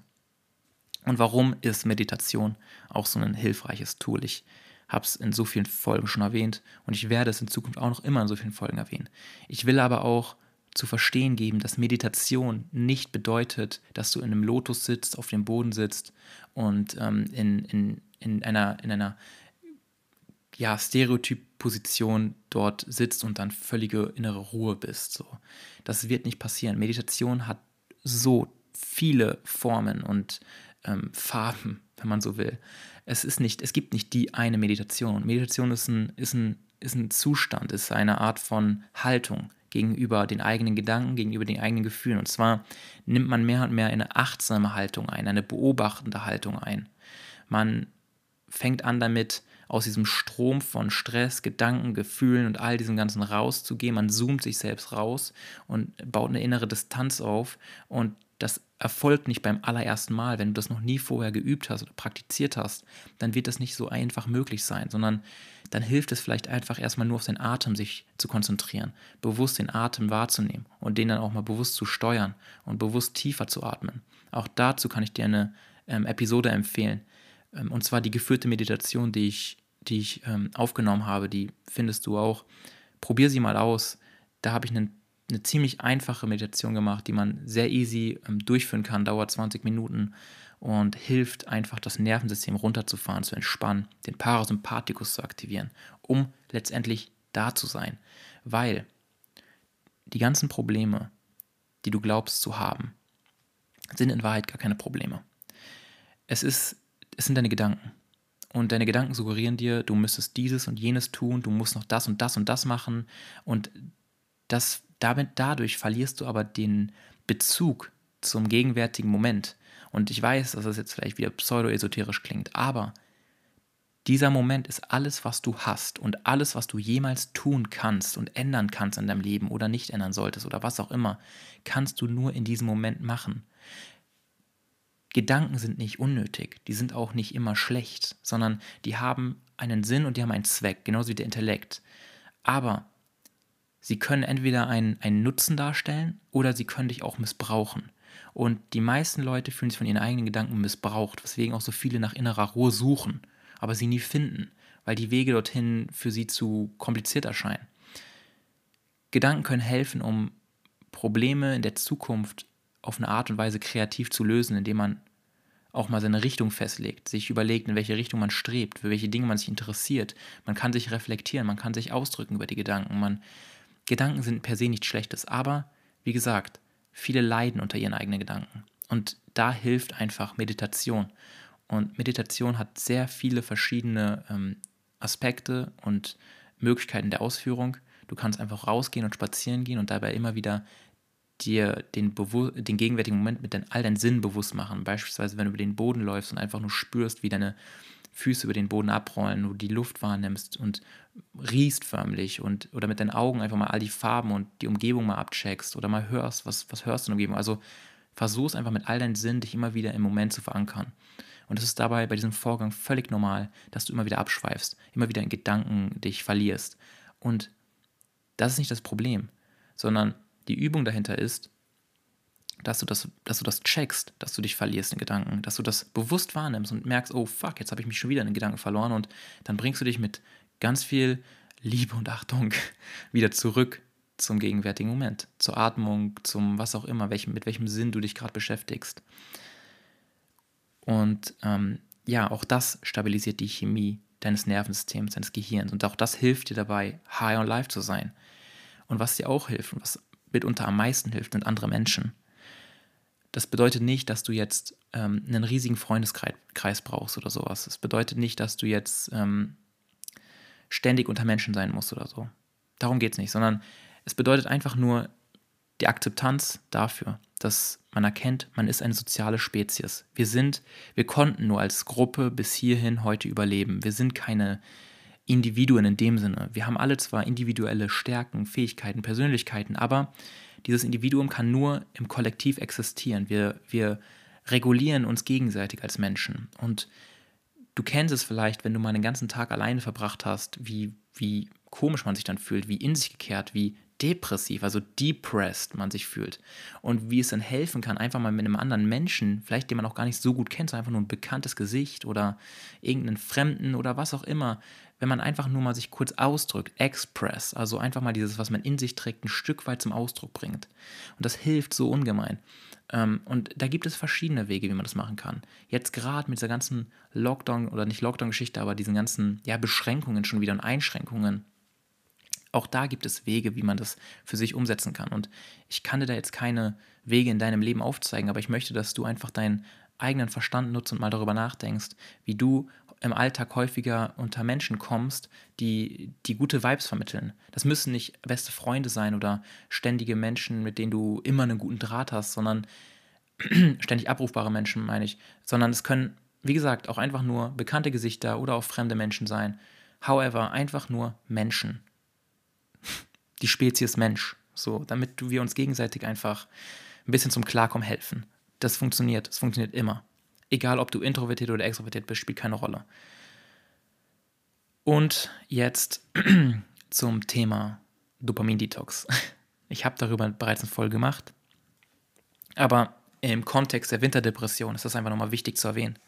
Und warum ist Meditation auch so ein hilfreiches Tool? Ich habe es in so vielen Folgen schon erwähnt und ich werde es in Zukunft auch noch immer in so vielen Folgen erwähnen. Ich will aber auch zu verstehen geben, dass Meditation nicht bedeutet, dass du in einem Lotus sitzt, auf dem Boden sitzt und ähm, in, in, in einer, in einer ja, Stereotyp-Position dort sitzt und dann völlige innere Ruhe bist. So. Das wird nicht passieren. Meditation hat so viele Formen und ähm, Farben, wenn man so will. Es ist nicht, es gibt nicht die eine Meditation. Meditation ist ein, ist ein, ist ein Zustand, ist eine Art von Haltung gegenüber den eigenen Gedanken, gegenüber den eigenen Gefühlen. Und zwar nimmt man mehr und mehr eine achtsame Haltung ein, eine beobachtende Haltung ein. Man fängt an damit, aus diesem Strom von Stress, Gedanken, Gefühlen und all diesem Ganzen rauszugehen. Man zoomt sich selbst raus und baut eine innere Distanz auf. Und das erfolgt nicht beim allerersten Mal. Wenn du das noch nie vorher geübt hast oder praktiziert hast, dann wird das nicht so einfach möglich sein, sondern dann hilft es vielleicht einfach erstmal nur auf seinen Atem sich zu konzentrieren, bewusst den Atem wahrzunehmen und den dann auch mal bewusst zu steuern und bewusst tiefer zu atmen. Auch dazu kann ich dir eine ähm, Episode empfehlen. Ähm, und zwar die geführte Meditation, die ich, die ich ähm, aufgenommen habe, die findest du auch. Probier sie mal aus. Da habe ich einen eine ziemlich einfache Meditation gemacht, die man sehr easy ähm, durchführen kann, dauert 20 Minuten und hilft einfach das Nervensystem runterzufahren, zu entspannen, den Parasympathikus zu aktivieren, um letztendlich da zu sein. Weil die ganzen Probleme, die du glaubst zu haben, sind in Wahrheit gar keine Probleme. Es, ist, es sind deine Gedanken. Und deine Gedanken suggerieren dir, du müsstest dieses und jenes tun, du musst noch das und das und das machen. Und das, damit, dadurch verlierst du aber den Bezug zum gegenwärtigen Moment. Und ich weiß, dass das jetzt vielleicht wieder pseudo-esoterisch klingt, aber dieser Moment ist alles, was du hast und alles, was du jemals tun kannst und ändern kannst in deinem Leben oder nicht ändern solltest oder was auch immer, kannst du nur in diesem Moment machen. Gedanken sind nicht unnötig, die sind auch nicht immer schlecht, sondern die haben einen Sinn und die haben einen Zweck, genauso wie der Intellekt. Aber sie können entweder einen, einen Nutzen darstellen oder sie können dich auch missbrauchen. Und die meisten Leute fühlen sich von ihren eigenen Gedanken missbraucht, weswegen auch so viele nach innerer Ruhe suchen, aber sie nie finden, weil die Wege dorthin für sie zu kompliziert erscheinen. Gedanken können helfen, um Probleme in der Zukunft auf eine Art und Weise kreativ zu lösen, indem man auch mal seine Richtung festlegt, sich überlegt, in welche Richtung man strebt, für welche Dinge man sich interessiert. Man kann sich reflektieren, man kann sich ausdrücken über die Gedanken. Man, Gedanken sind per se nichts Schlechtes, aber wie gesagt, viele leiden unter ihren eigenen Gedanken. Und da hilft einfach Meditation. Und Meditation hat sehr viele verschiedene ähm, Aspekte und Möglichkeiten der Ausführung. Du kannst einfach rausgehen und spazieren gehen und dabei immer wieder dir den, den gegenwärtigen Moment mit den, all deinen Sinnen bewusst machen. Beispielsweise, wenn du über den Boden läufst und einfach nur spürst, wie deine Füße über den Boden abrollen, du die Luft wahrnimmst und riechst förmlich und oder mit deinen Augen einfach mal all die Farben und die Umgebung mal abcheckst oder mal hörst, was, was hörst du in der Umgebung. Also versuchst einfach mit all deinen Sinnen dich immer wieder im Moment zu verankern. Und es ist dabei bei diesem Vorgang völlig normal, dass du immer wieder abschweifst, immer wieder in Gedanken dich verlierst. Und das ist nicht das Problem, sondern die Übung dahinter ist, dass du das, dass du das checkst, dass du dich verlierst in Gedanken, dass du das bewusst wahrnimmst und merkst, oh fuck, jetzt habe ich mich schon wieder in den Gedanken verloren und dann bringst du dich mit ganz viel Liebe und Achtung wieder zurück zum gegenwärtigen Moment, zur Atmung, zum was auch immer, welchem, mit welchem Sinn du dich gerade beschäftigst. Und ähm, ja, auch das stabilisiert die Chemie deines Nervensystems, deines Gehirns und auch das hilft dir dabei, high on life zu sein. Und was dir auch hilft und was mitunter am meisten hilft, sind andere Menschen. Das bedeutet nicht, dass du jetzt ähm, einen riesigen Freundeskreis brauchst oder sowas. Das bedeutet nicht, dass du jetzt ähm, ständig unter Menschen sein musst oder so. Darum geht es nicht, sondern es bedeutet einfach nur die Akzeptanz dafür, dass man erkennt, man ist eine soziale Spezies. Wir sind, wir konnten nur als Gruppe bis hierhin heute überleben. Wir sind keine Individuen in dem Sinne. Wir haben alle zwar individuelle Stärken, Fähigkeiten, Persönlichkeiten, aber dieses Individuum kann nur im Kollektiv existieren. Wir, wir regulieren uns gegenseitig als Menschen. Und du kennst es vielleicht, wenn du mal den ganzen Tag alleine verbracht hast, wie, wie komisch man sich dann fühlt, wie in sich gekehrt, wie depressiv, also depressed man sich fühlt. Und wie es dann helfen kann, einfach mal mit einem anderen Menschen, vielleicht den man auch gar nicht so gut kennt, so einfach nur ein bekanntes Gesicht oder irgendeinen Fremden oder was auch immer, wenn man einfach nur mal sich kurz ausdrückt, express, also einfach mal dieses, was man in sich trägt, ein Stück weit zum Ausdruck bringt. Und das hilft so ungemein. Ähm, und da gibt es verschiedene Wege, wie man das machen kann. Jetzt gerade mit dieser ganzen Lockdown oder nicht Lockdown-Geschichte, aber diesen ganzen ja, Beschränkungen schon wieder und Einschränkungen auch da gibt es Wege, wie man das für sich umsetzen kann. Und ich kann dir da jetzt keine Wege in deinem Leben aufzeigen, aber ich möchte, dass du einfach deinen eigenen Verstand nutzt und mal darüber nachdenkst, wie du im Alltag häufiger unter Menschen kommst, die, die gute Vibes vermitteln. Das müssen nicht beste Freunde sein oder ständige Menschen, mit denen du immer einen guten Draht hast, sondern ständig abrufbare Menschen, meine ich, sondern es können, wie gesagt, auch einfach nur bekannte Gesichter oder auch fremde Menschen sein. However, einfach nur Menschen die Spezies Mensch. So, damit wir uns gegenseitig einfach ein bisschen zum Klarkommen helfen. Das funktioniert. Das funktioniert immer. Egal, ob du introvertiert oder extrovertiert bist, spielt keine Rolle. Und jetzt zum Thema Dopamin-Detox. Ich habe darüber bereits eine Folge gemacht. Aber im Kontext der Winterdepression ist das einfach nochmal wichtig zu erwähnen.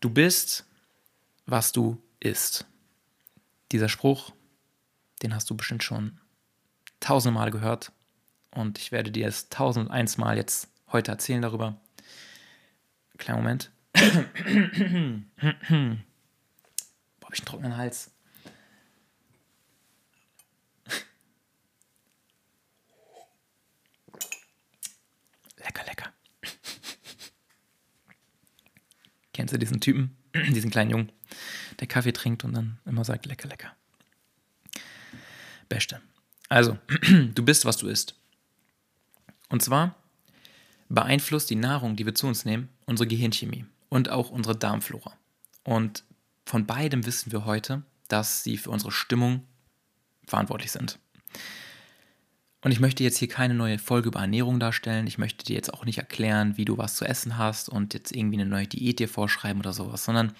Du bist, was du isst. Dieser Spruch den hast du bestimmt schon tausende Mal gehört. Und ich werde dir es tausend und eins Mal jetzt heute erzählen darüber. Kleinen Moment. Boah, habe ich einen trockenen Hals. Lecker, lecker. Kennst du diesen Typen, diesen kleinen Jungen, der Kaffee trinkt und dann immer sagt, lecker, lecker. Beste. Also, du bist, was du isst. Und zwar beeinflusst die Nahrung, die wir zu uns nehmen, unsere Gehirnchemie und auch unsere Darmflora. Und von beidem wissen wir heute, dass sie für unsere Stimmung verantwortlich sind. Und ich möchte jetzt hier keine neue Folge über Ernährung darstellen. Ich möchte dir jetzt auch nicht erklären, wie du was zu essen hast und jetzt irgendwie eine neue Diät dir vorschreiben oder sowas, sondern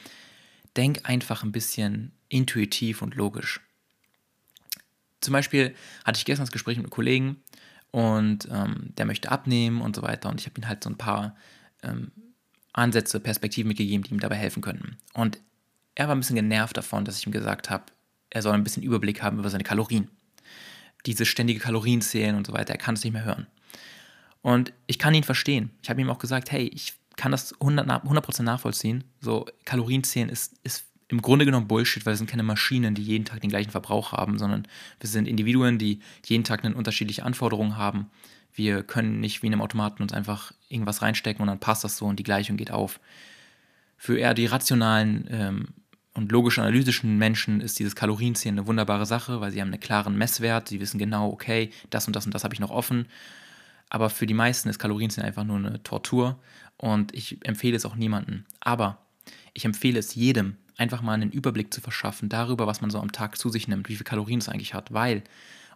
denk einfach ein bisschen intuitiv und logisch. Zum Beispiel hatte ich gestern das Gespräch mit einem Kollegen und ähm, der möchte abnehmen und so weiter. Und ich habe ihm halt so ein paar ähm, Ansätze, Perspektiven mitgegeben, die ihm dabei helfen könnten. Und er war ein bisschen genervt davon, dass ich ihm gesagt habe, er soll ein bisschen Überblick haben über seine Kalorien. Diese ständige Kalorienzählen und so weiter, er kann es nicht mehr hören. Und ich kann ihn verstehen. Ich habe ihm auch gesagt, hey, ich kann das 100%, 100 nachvollziehen. So, Kalorienzählen ist, ist im Grunde genommen Bullshit, weil wir sind keine Maschinen, die jeden Tag den gleichen Verbrauch haben, sondern wir sind Individuen, die jeden Tag eine unterschiedliche Anforderungen haben. Wir können nicht wie in einem Automaten uns einfach irgendwas reinstecken und dann passt das so und die Gleichung geht auf. Für eher die rationalen ähm, und logisch-analytischen Menschen ist dieses Kalorienzählen eine wunderbare Sache, weil sie haben einen klaren Messwert, sie wissen genau, okay, das und das und das habe ich noch offen. Aber für die meisten ist Kalorienzählen einfach nur eine Tortur und ich empfehle es auch niemandem. Aber ich empfehle es jedem, einfach mal einen Überblick zu verschaffen darüber, was man so am Tag zu sich nimmt, wie viel Kalorien es eigentlich hat, weil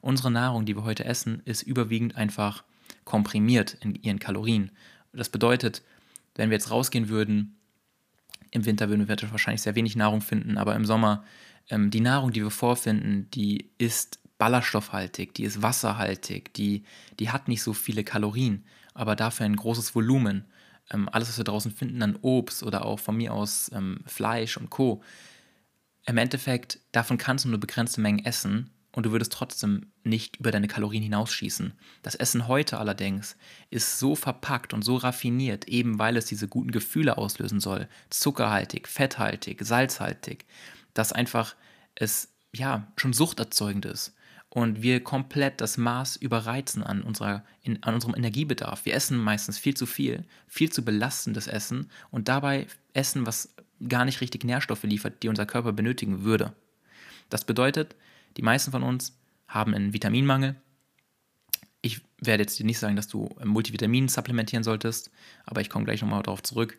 unsere Nahrung, die wir heute essen, ist überwiegend einfach komprimiert in ihren Kalorien. Das bedeutet, wenn wir jetzt rausgehen würden, im Winter würden wir wahrscheinlich sehr wenig Nahrung finden, aber im Sommer, ähm, die Nahrung, die wir vorfinden, die ist ballaststoffhaltig, die ist wasserhaltig, die, die hat nicht so viele Kalorien, aber dafür ein großes Volumen ähm, alles, was wir draußen finden an Obst oder auch von mir aus ähm, Fleisch und Co. Im Endeffekt, davon kannst du nur begrenzte Mengen essen und du würdest trotzdem nicht über deine Kalorien hinausschießen. Das Essen heute allerdings ist so verpackt und so raffiniert, eben weil es diese guten Gefühle auslösen soll, zuckerhaltig, fetthaltig, salzhaltig, dass einfach es ja schon suchterzeugend ist. Und wir komplett das Maß überreizen an, unserer, in, an unserem Energiebedarf. Wir essen meistens viel zu viel, viel zu belastendes Essen und dabei essen, was gar nicht richtig Nährstoffe liefert, die unser Körper benötigen würde. Das bedeutet, die meisten von uns haben einen Vitaminmangel. Ich werde jetzt nicht sagen, dass du Multivitamin supplementieren solltest, aber ich komme gleich nochmal darauf zurück.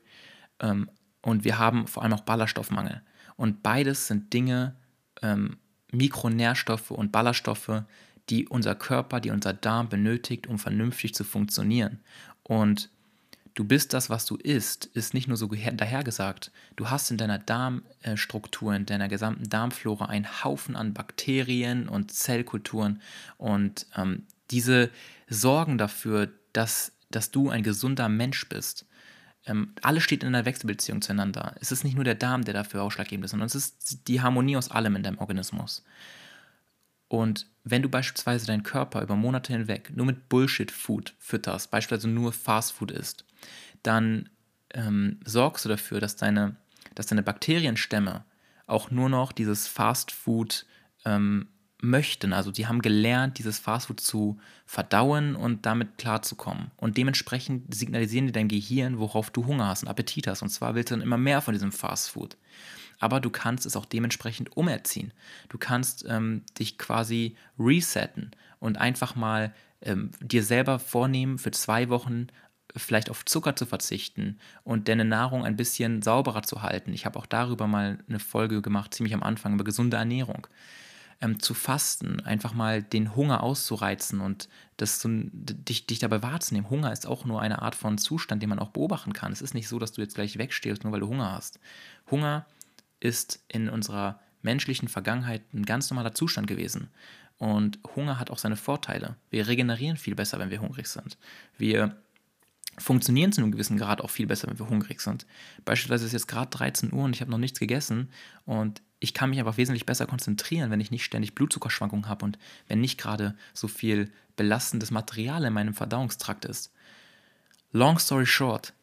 Ähm, und wir haben vor allem auch Ballaststoffmangel. Und beides sind Dinge, ähm, Mikronährstoffe und Ballaststoffe, die unser Körper, die unser Darm benötigt, um vernünftig zu funktionieren. Und du bist das, was du isst, ist nicht nur so dahergesagt. Du hast in deiner Darmstruktur, in deiner gesamten Darmflora einen Haufen an Bakterien und Zellkulturen und ähm, diese sorgen dafür, dass, dass du ein gesunder Mensch bist. Ähm, alles steht in einer Wechselbeziehung zueinander. Es ist nicht nur der Darm, der dafür ausschlaggebend ist, sondern es ist die Harmonie aus allem in deinem Organismus. Und wenn du beispielsweise deinen Körper über Monate hinweg nur mit Bullshit-Food fütterst, beispielsweise nur Fast-Food isst, dann ähm, sorgst du dafür, dass deine, dass deine Bakterienstämme auch nur noch dieses Fast-Food ähm, möchten. Also die haben gelernt, dieses Fastfood zu verdauen und damit klarzukommen. Und dementsprechend signalisieren die dein Gehirn, worauf du Hunger hast und Appetit hast. Und zwar willst du dann immer mehr von diesem Fastfood. Aber du kannst es auch dementsprechend umerziehen. Du kannst ähm, dich quasi resetten und einfach mal ähm, dir selber vornehmen, für zwei Wochen vielleicht auf Zucker zu verzichten und deine Nahrung ein bisschen sauberer zu halten. Ich habe auch darüber mal eine Folge gemacht, ziemlich am Anfang, über gesunde Ernährung ähm, zu fasten, einfach mal den Hunger auszureizen und das so, dich, dich dabei wahrzunehmen. Hunger ist auch nur eine Art von Zustand, den man auch beobachten kann. Es ist nicht so, dass du jetzt gleich wegstehst, nur weil du Hunger hast. Hunger ist in unserer menschlichen Vergangenheit ein ganz normaler Zustand gewesen. Und Hunger hat auch seine Vorteile. Wir regenerieren viel besser, wenn wir hungrig sind. Wir funktionieren zu einem gewissen Grad auch viel besser, wenn wir hungrig sind. Beispielsweise ist jetzt gerade 13 Uhr und ich habe noch nichts gegessen und ich kann mich einfach wesentlich besser konzentrieren, wenn ich nicht ständig Blutzuckerschwankungen habe und wenn nicht gerade so viel belastendes Material in meinem Verdauungstrakt ist. Long story short,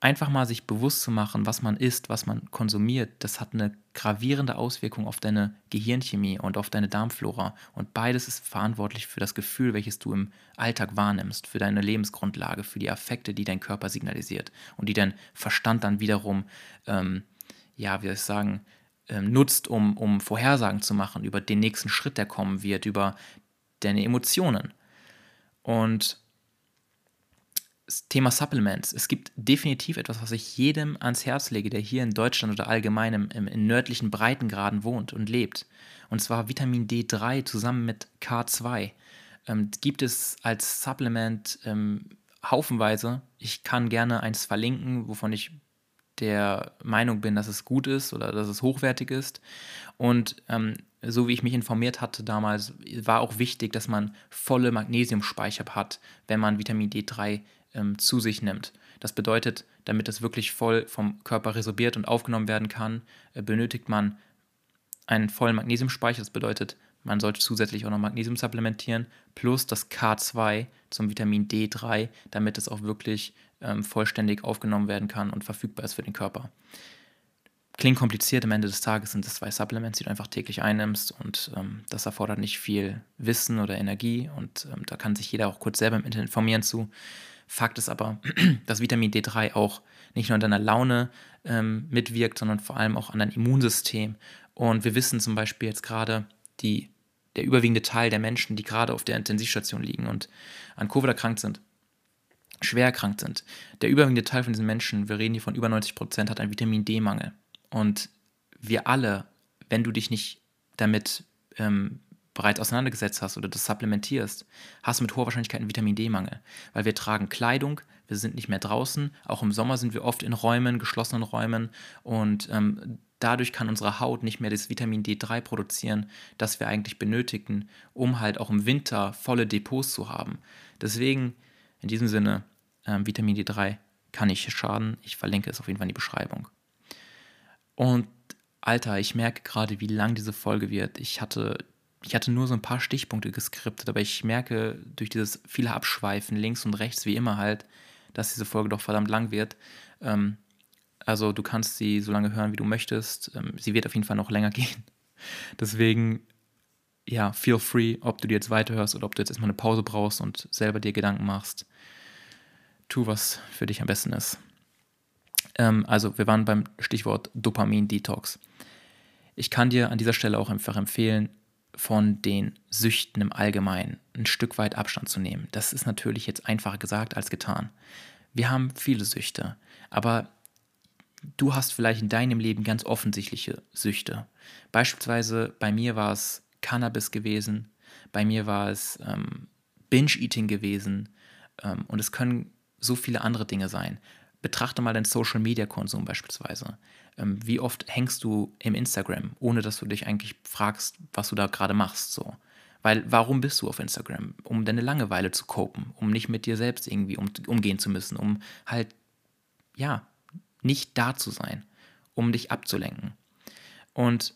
einfach mal sich bewusst zu machen, was man isst, was man konsumiert, das hat eine gravierende Auswirkung auf deine Gehirnchemie und auf deine Darmflora. Und beides ist verantwortlich für das Gefühl, welches du im Alltag wahrnimmst, für deine Lebensgrundlage, für die Affekte, die dein Körper signalisiert und die dein Verstand dann wiederum, ähm, ja, wie soll ich sagen, nutzt, um, um Vorhersagen zu machen über den nächsten Schritt, der kommen wird, über deine Emotionen. Und das Thema Supplements. Es gibt definitiv etwas, was ich jedem ans Herz lege, der hier in Deutschland oder allgemein im, im, in nördlichen Breitengraden wohnt und lebt. Und zwar Vitamin D3 zusammen mit K2. Ähm, gibt es als Supplement ähm, haufenweise. Ich kann gerne eins verlinken, wovon ich der Meinung bin, dass es gut ist oder dass es hochwertig ist. Und ähm, so wie ich mich informiert hatte damals, war auch wichtig, dass man volle Magnesiumspeicher hat, wenn man Vitamin D3 ähm, zu sich nimmt. Das bedeutet, damit es wirklich voll vom Körper resorbiert und aufgenommen werden kann, äh, benötigt man einen vollen Magnesiumspeicher. Das bedeutet, man sollte zusätzlich auch noch Magnesium supplementieren, plus das K2 zum Vitamin D3, damit es auch wirklich ähm, vollständig aufgenommen werden kann und verfügbar ist für den Körper. Klingt kompliziert, am Ende des Tages sind es zwei Supplements, die du einfach täglich einnimmst und ähm, das erfordert nicht viel Wissen oder Energie und ähm, da kann sich jeder auch kurz selber im Internet informieren zu. Fakt ist aber, dass Vitamin D3 auch nicht nur an deiner Laune ähm, mitwirkt, sondern vor allem auch an dein Immunsystem. Und wir wissen zum Beispiel jetzt gerade, die, der überwiegende Teil der Menschen, die gerade auf der Intensivstation liegen und an Covid erkrankt sind, schwer erkrankt sind. Der überwiegende Teil von diesen Menschen, wir reden hier von über 90 Prozent, hat einen Vitamin D-Mangel. Und wir alle, wenn du dich nicht damit ähm, bereits auseinandergesetzt hast oder das supplementierst, hast du mit hoher Wahrscheinlichkeit einen Vitamin D-Mangel. Weil wir tragen Kleidung, wir sind nicht mehr draußen. Auch im Sommer sind wir oft in Räumen, geschlossenen Räumen. Und ähm, dadurch kann unsere Haut nicht mehr das Vitamin D3 produzieren, das wir eigentlich benötigen, um halt auch im Winter volle Depots zu haben. Deswegen in diesem Sinne, ähm, Vitamin D3 kann nicht schaden. Ich verlinke es auf jeden Fall in die Beschreibung. Und Alter, ich merke gerade, wie lang diese Folge wird. Ich hatte, ich hatte nur so ein paar Stichpunkte geskriptet, aber ich merke durch dieses viele Abschweifen links und rechts, wie immer halt, dass diese Folge doch verdammt lang wird. Ähm, also du kannst sie so lange hören, wie du möchtest. Ähm, sie wird auf jeden Fall noch länger gehen. Deswegen ja, feel free, ob du dir jetzt weiterhörst oder ob du jetzt erstmal eine Pause brauchst und selber dir Gedanken machst. Tu, was für dich am besten ist. Ähm, also, wir waren beim Stichwort Dopamin-Detox. Ich kann dir an dieser Stelle auch einfach empfehlen, von den Süchten im Allgemeinen ein Stück weit Abstand zu nehmen. Das ist natürlich jetzt einfacher gesagt als getan. Wir haben viele Süchte, aber du hast vielleicht in deinem Leben ganz offensichtliche Süchte. Beispielsweise bei mir war es Cannabis gewesen, bei mir war es ähm, Binge-Eating gewesen ähm, und es können so viele andere Dinge sein. Betrachte mal deinen Social-Media-Konsum beispielsweise. Ähm, wie oft hängst du im Instagram, ohne dass du dich eigentlich fragst, was du da gerade machst? So. Weil warum bist du auf Instagram? Um deine Langeweile zu kopen, um nicht mit dir selbst irgendwie um, umgehen zu müssen, um halt, ja, nicht da zu sein, um dich abzulenken. Und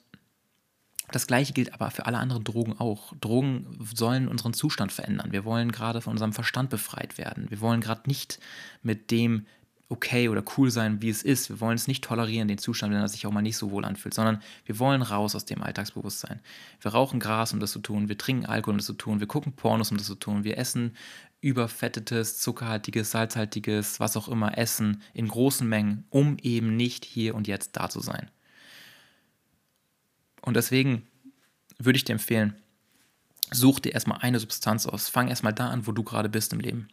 das gleiche gilt aber für alle anderen Drogen auch. Drogen sollen unseren Zustand verändern. Wir wollen gerade von unserem Verstand befreit werden. Wir wollen gerade nicht mit dem okay oder cool sein, wie es ist. Wir wollen es nicht tolerieren, den Zustand, wenn er sich auch mal nicht so wohl anfühlt, sondern wir wollen raus aus dem Alltagsbewusstsein. Wir rauchen Gras, um das zu tun, wir trinken Alkohol, um das zu tun, wir gucken Pornos, um das zu tun, wir essen überfettetes, zuckerhaltiges, salzhaltiges, was auch immer Essen in großen Mengen, um eben nicht hier und jetzt da zu sein. Und deswegen würde ich dir empfehlen, such dir erstmal eine Substanz aus. Fang erstmal da an, wo du gerade bist im Leben.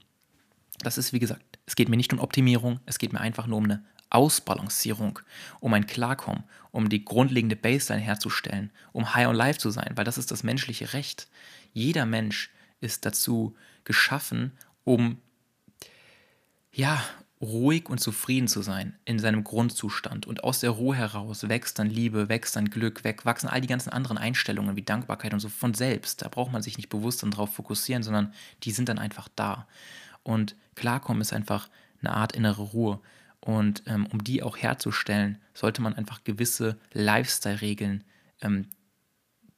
Das ist, wie gesagt, es geht mir nicht um Optimierung, es geht mir einfach nur um eine Ausbalancierung, um ein Klarkommen, um die grundlegende Baseline herzustellen, um high on life zu sein, weil das ist das menschliche Recht. Jeder Mensch ist dazu geschaffen, um ja, ruhig und zufrieden zu sein in seinem Grundzustand. Und aus der Ruhe heraus wächst dann Liebe, wächst dann Glück, wachsen all die ganzen anderen Einstellungen wie Dankbarkeit und so von selbst. Da braucht man sich nicht bewusst darauf fokussieren, sondern die sind dann einfach da. Und Klarkommen ist einfach eine Art innere Ruhe. Und ähm, um die auch herzustellen, sollte man einfach gewisse Lifestyle-Regeln, ähm,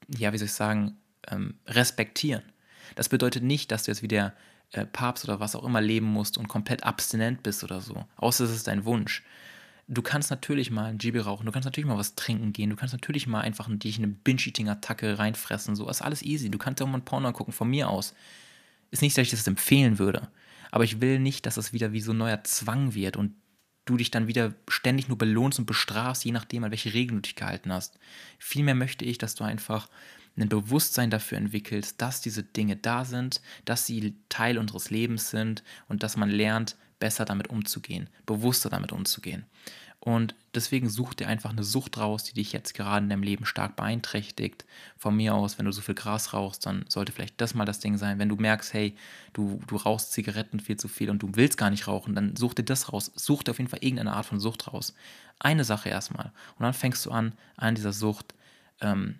ja, wie soll ich sagen, ähm, respektieren. Das bedeutet nicht, dass du jetzt wie der äh, Papst oder was auch immer leben musst und komplett abstinent bist oder so. Außer es ist dein Wunsch. Du kannst natürlich mal ein GB rauchen, du kannst natürlich mal was trinken gehen, du kannst natürlich mal einfach dich in eine Binge-Eating-Attacke reinfressen, so ist alles easy. Du kannst auch mal ein Porno gucken, von mir aus. Ist nicht, dass ich das empfehlen würde, aber ich will nicht, dass es wieder wie so ein neuer Zwang wird und du dich dann wieder ständig nur belohnst und bestrafst, je nachdem, an welche Regeln du dich gehalten hast. Vielmehr möchte ich, dass du einfach ein Bewusstsein dafür entwickelst, dass diese Dinge da sind, dass sie Teil unseres Lebens sind und dass man lernt, besser damit umzugehen, bewusster damit umzugehen. Und deswegen such dir einfach eine Sucht raus, die dich jetzt gerade in deinem Leben stark beeinträchtigt. Von mir aus, wenn du so viel Gras rauchst, dann sollte vielleicht das mal das Ding sein. Wenn du merkst, hey, du, du rauchst Zigaretten viel zu viel und du willst gar nicht rauchen, dann such dir das raus. Such dir auf jeden Fall irgendeine Art von Sucht raus. Eine Sache erstmal. Und dann fängst du an, an dieser Sucht ähm,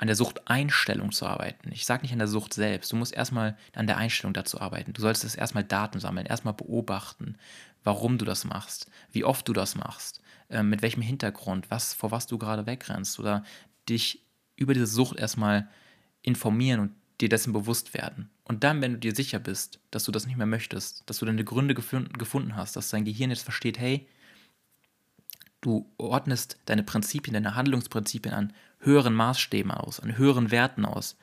an der Suchteinstellung zu arbeiten. Ich sage nicht an der Sucht selbst. Du musst erstmal an der Einstellung dazu arbeiten. Du solltest erstmal Daten sammeln, erstmal beobachten, warum du das machst, wie oft du das machst, äh, mit welchem Hintergrund, was, vor was du gerade wegrennst oder dich über diese Sucht erstmal informieren und dir dessen bewusst werden. Und dann, wenn du dir sicher bist, dass du das nicht mehr möchtest, dass du deine Gründe gefunden hast, dass dein Gehirn jetzt versteht, hey, du ordnest deine Prinzipien, deine Handlungsprinzipien an höheren Maßstäben aus, an höheren Werten aus,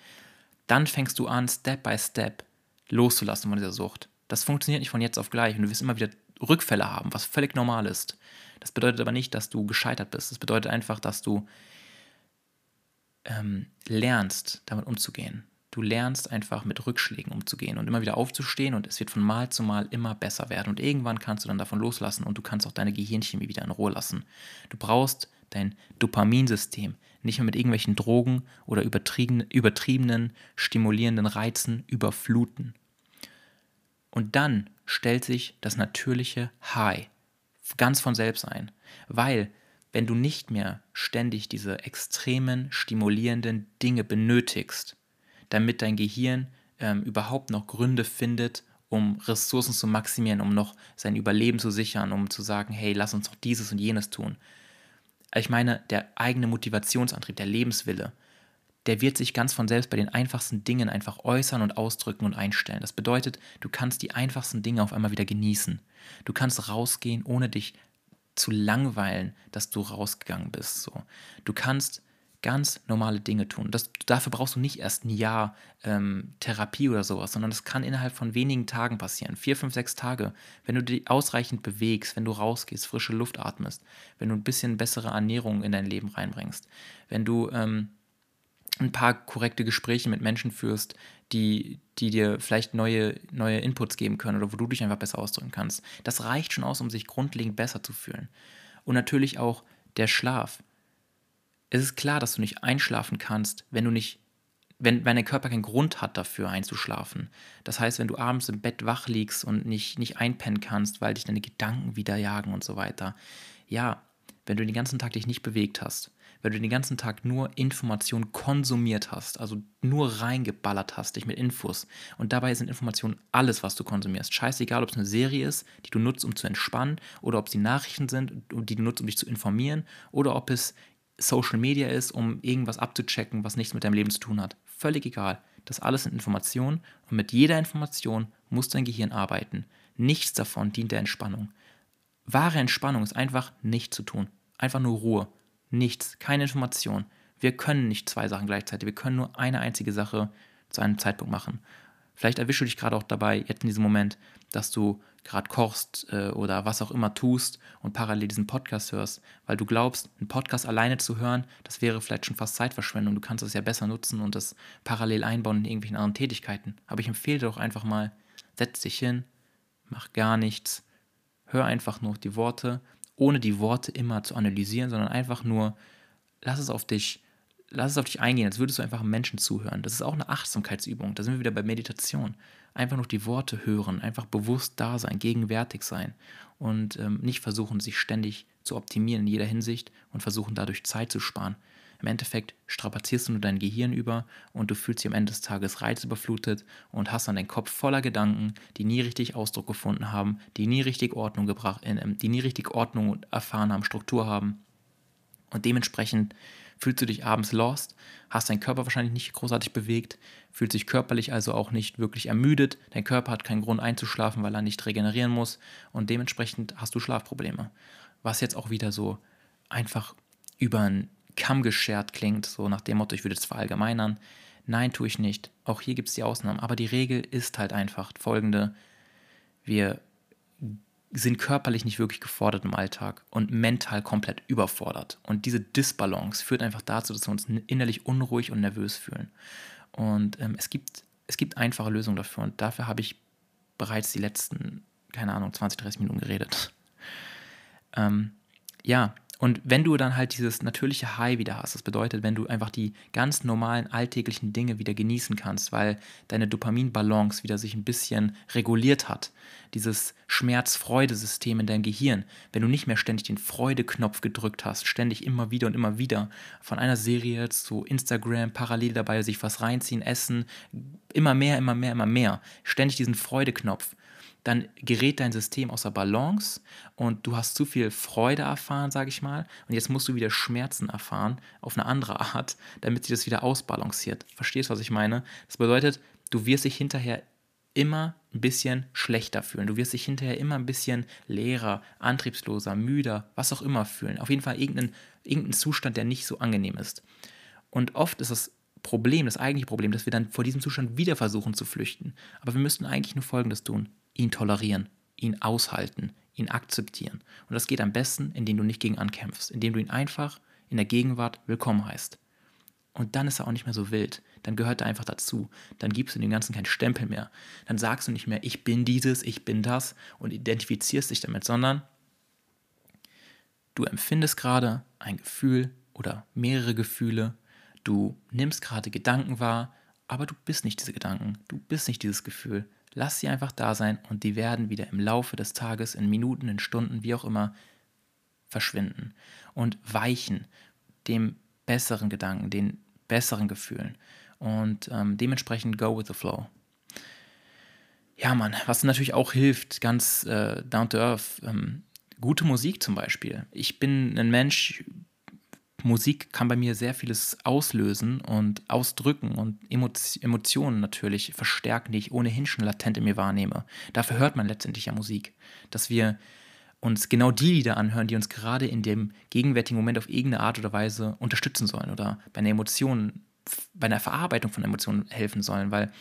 dann fängst du an, Step by Step loszulassen von dieser Sucht. Das funktioniert nicht von jetzt auf gleich und du wirst immer wieder Rückfälle haben, was völlig normal ist. Das bedeutet aber nicht, dass du gescheitert bist. Das bedeutet einfach, dass du ähm, lernst, damit umzugehen. Du lernst einfach mit Rückschlägen umzugehen und immer wieder aufzustehen und es wird von Mal zu Mal immer besser werden. Und irgendwann kannst du dann davon loslassen und du kannst auch deine Gehirnchemie wieder in Ruhe lassen. Du brauchst dein Dopaminsystem nicht mehr mit irgendwelchen Drogen oder übertrieben, übertriebenen, stimulierenden Reizen überfluten. Und dann stellt sich das natürliche High ganz von selbst ein, weil wenn du nicht mehr ständig diese extremen, stimulierenden Dinge benötigst, damit dein Gehirn ähm, überhaupt noch Gründe findet, um Ressourcen zu maximieren, um noch sein Überleben zu sichern, um zu sagen, hey, lass uns doch dieses und jenes tun, ich meine, der eigene Motivationsantrieb, der Lebenswille, der wird sich ganz von selbst bei den einfachsten Dingen einfach äußern und ausdrücken und einstellen. Das bedeutet, du kannst die einfachsten Dinge auf einmal wieder genießen. Du kannst rausgehen, ohne dich zu langweilen, dass du rausgegangen bist. So. Du kannst ganz normale Dinge tun. Das, dafür brauchst du nicht erst ein Jahr ähm, Therapie oder sowas, sondern das kann innerhalb von wenigen Tagen passieren. Vier, fünf, sechs Tage. Wenn du dich ausreichend bewegst, wenn du rausgehst, frische Luft atmest, wenn du ein bisschen bessere Ernährung in dein Leben reinbringst, wenn du ähm, ein paar korrekte Gespräche mit Menschen führst, die, die dir vielleicht neue, neue Inputs geben können oder wo du dich einfach besser ausdrücken kannst. Das reicht schon aus, um sich grundlegend besser zu fühlen. Und natürlich auch der Schlaf es ist klar, dass du nicht einschlafen kannst, wenn du nicht, wenn, wenn dein Körper keinen Grund hat dafür einzuschlafen. Das heißt, wenn du abends im Bett wach liegst und nicht, nicht einpennen kannst, weil dich deine Gedanken wieder jagen und so weiter. Ja, wenn du den ganzen Tag dich nicht bewegt hast, wenn du den ganzen Tag nur Informationen konsumiert hast, also nur reingeballert hast, dich mit Infos. Und dabei sind Informationen alles, was du konsumierst. Scheißegal, ob es eine Serie ist, die du nutzt, um zu entspannen, oder ob es Nachrichten sind, die du nutzt, um dich zu informieren, oder ob es Social Media ist, um irgendwas abzuchecken, was nichts mit deinem Leben zu tun hat. Völlig egal. Das alles sind Informationen und mit jeder Information muss dein Gehirn arbeiten. Nichts davon dient der Entspannung. Wahre Entspannung ist einfach nichts zu tun. Einfach nur Ruhe. Nichts, keine Information. Wir können nicht zwei Sachen gleichzeitig. Wir können nur eine einzige Sache zu einem Zeitpunkt machen. Vielleicht erwischst du dich gerade auch dabei, jetzt in diesem Moment, dass du gerade kochst äh, oder was auch immer tust und parallel diesen Podcast hörst, weil du glaubst, einen Podcast alleine zu hören, das wäre vielleicht schon fast Zeitverschwendung. Du kannst es ja besser nutzen und das parallel einbauen in irgendwelchen anderen Tätigkeiten. Aber ich empfehle dir doch einfach mal, setz dich hin, mach gar nichts, hör einfach nur die Worte, ohne die Worte immer zu analysieren, sondern einfach nur, lass es auf dich lass es auf dich eingehen, als würdest du einfach Menschen zuhören. Das ist auch eine Achtsamkeitsübung. Da sind wir wieder bei Meditation. Einfach noch die Worte hören, einfach bewusst da sein, gegenwärtig sein und ähm, nicht versuchen, sich ständig zu optimieren in jeder Hinsicht und versuchen dadurch Zeit zu sparen. Im Endeffekt strapazierst du nur dein Gehirn über und du fühlst dich am Ende des Tages reizüberflutet und hast dann deinen Kopf voller Gedanken, die nie richtig Ausdruck gefunden haben, die nie richtig Ordnung gebracht, äh, die nie richtig Ordnung erfahren haben, Struktur haben. Und dementsprechend fühlst du dich abends lost, hast deinen Körper wahrscheinlich nicht großartig bewegt, fühlt sich körperlich also auch nicht wirklich ermüdet, dein Körper hat keinen Grund einzuschlafen, weil er nicht regenerieren muss und dementsprechend hast du Schlafprobleme. Was jetzt auch wieder so einfach über einen Kamm geschert klingt, so nach dem Motto, ich würde es verallgemeinern. Nein, tue ich nicht. Auch hier gibt es die Ausnahmen. Aber die Regel ist halt einfach folgende. Wir sind körperlich nicht wirklich gefordert im Alltag und mental komplett überfordert. Und diese Disbalance führt einfach dazu, dass wir uns innerlich unruhig und nervös fühlen. Und ähm, es, gibt, es gibt einfache Lösungen dafür. Und dafür habe ich bereits die letzten, keine Ahnung, 20, 30 Minuten geredet. Ähm, ja, und wenn du dann halt dieses natürliche High wieder hast, das bedeutet, wenn du einfach die ganz normalen alltäglichen Dinge wieder genießen kannst, weil deine Dopaminbalance wieder sich ein bisschen reguliert hat, dieses Schmerz-Freude-System in deinem Gehirn, wenn du nicht mehr ständig den Freude-Knopf gedrückt hast, ständig immer wieder und immer wieder von einer Serie zu Instagram, parallel dabei sich was reinziehen, essen, immer mehr, immer mehr, immer mehr, ständig diesen Freude-Knopf, dann gerät dein System außer Balance und du hast zu viel Freude erfahren, sage ich mal, und jetzt musst du wieder Schmerzen erfahren auf eine andere Art, damit sich das wieder ausbalanciert. Verstehst, du, was ich meine? Das bedeutet, du wirst dich hinterher immer ein bisschen schlechter fühlen. Du wirst dich hinterher immer ein bisschen leerer, antriebsloser, müder, was auch immer fühlen. Auf jeden Fall irgendeinen, irgendeinen Zustand, der nicht so angenehm ist. Und oft ist das Problem, das eigentliche Problem, dass wir dann vor diesem Zustand wieder versuchen zu flüchten. Aber wir müssten eigentlich nur Folgendes tun ihn tolerieren, ihn aushalten, ihn akzeptieren. Und das geht am besten, indem du nicht gegen ankämpfst, indem du ihn einfach in der Gegenwart willkommen heißt. Und dann ist er auch nicht mehr so wild. Dann gehört er einfach dazu. Dann gibst du dem Ganzen keinen Stempel mehr. Dann sagst du nicht mehr, ich bin dieses, ich bin das und identifizierst dich damit, sondern du empfindest gerade ein Gefühl oder mehrere Gefühle. Du nimmst gerade Gedanken wahr, aber du bist nicht diese Gedanken. Du bist nicht dieses Gefühl. Lass sie einfach da sein und die werden wieder im Laufe des Tages, in Minuten, in Stunden, wie auch immer, verschwinden und weichen dem besseren Gedanken, den besseren Gefühlen. Und ähm, dementsprechend go with the flow. Ja, Mann, was natürlich auch hilft, ganz äh, down to earth, ähm, gute Musik zum Beispiel. Ich bin ein Mensch, Musik kann bei mir sehr vieles auslösen und ausdrücken und Emotionen natürlich verstärken, die ich ohnehin schon latent in mir wahrnehme. Dafür hört man letztendlich ja Musik. Dass wir uns genau die Lieder anhören, die uns gerade in dem gegenwärtigen Moment auf irgendeine Art oder Weise unterstützen sollen oder bei einer Emotion, bei einer Verarbeitung von Emotionen helfen sollen, weil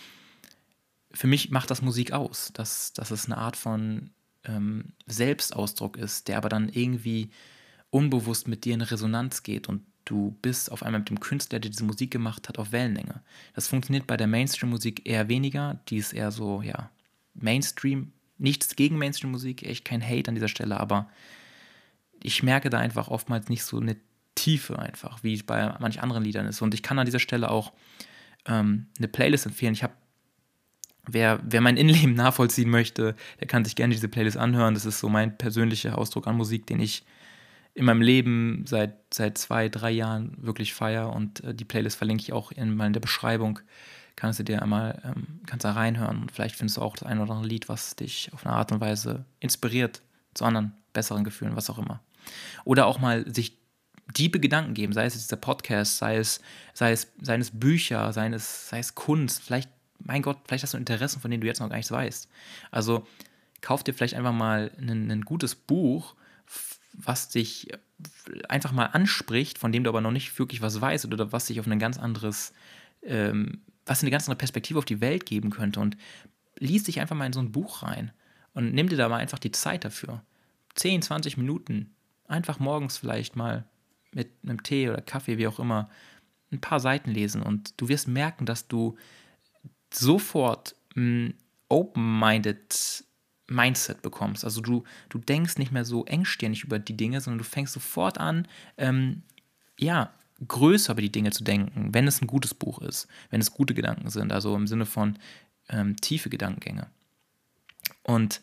für mich macht das Musik aus, dass, dass es eine Art von ähm, Selbstausdruck ist, der aber dann irgendwie unbewusst mit dir in Resonanz geht und du bist auf einmal mit dem Künstler, der diese Musik gemacht hat, auf Wellenlänge. Das funktioniert bei der Mainstream-Musik eher weniger, die ist eher so, ja, Mainstream, nichts gegen Mainstream-Musik, echt kein Hate an dieser Stelle, aber ich merke da einfach oftmals nicht so eine Tiefe einfach, wie bei manchen anderen Liedern ist. Und ich kann an dieser Stelle auch ähm, eine Playlist empfehlen. Ich habe Wer, wer mein Innenleben nachvollziehen möchte, der kann sich gerne diese Playlist anhören. Das ist so mein persönlicher Ausdruck an Musik, den ich in meinem Leben seit, seit zwei, drei Jahren wirklich feiere. Und äh, die Playlist verlinke ich auch in, in der Beschreibung. Kannst du dir einmal ähm, kannst da reinhören und vielleicht findest du auch das ein oder andere Lied, was dich auf eine Art und Weise inspiriert zu anderen besseren Gefühlen, was auch immer. Oder auch mal sich tiefe Gedanken geben, sei es der Podcast, sei es, sei es, seien es Bücher, sei es, sei es Kunst, vielleicht mein Gott, vielleicht hast du Interessen, von denen du jetzt noch gar nichts weißt. Also kauf dir vielleicht einfach mal ein, ein gutes Buch, was dich einfach mal anspricht, von dem du aber noch nicht wirklich was weißt oder was dich auf ein ganz anderes, ähm, was eine ganz andere Perspektive auf die Welt geben könnte. Und lies dich einfach mal in so ein Buch rein und nimm dir da mal einfach die Zeit dafür. 10, 20 Minuten. Einfach morgens vielleicht mal mit einem Tee oder Kaffee, wie auch immer, ein paar Seiten lesen und du wirst merken, dass du sofort ein open-minded Mindset bekommst. Also du, du denkst nicht mehr so engstirnig über die Dinge, sondern du fängst sofort an, ähm, ja, größer über die Dinge zu denken, wenn es ein gutes Buch ist, wenn es gute Gedanken sind, also im Sinne von ähm, tiefe Gedankengänge. Und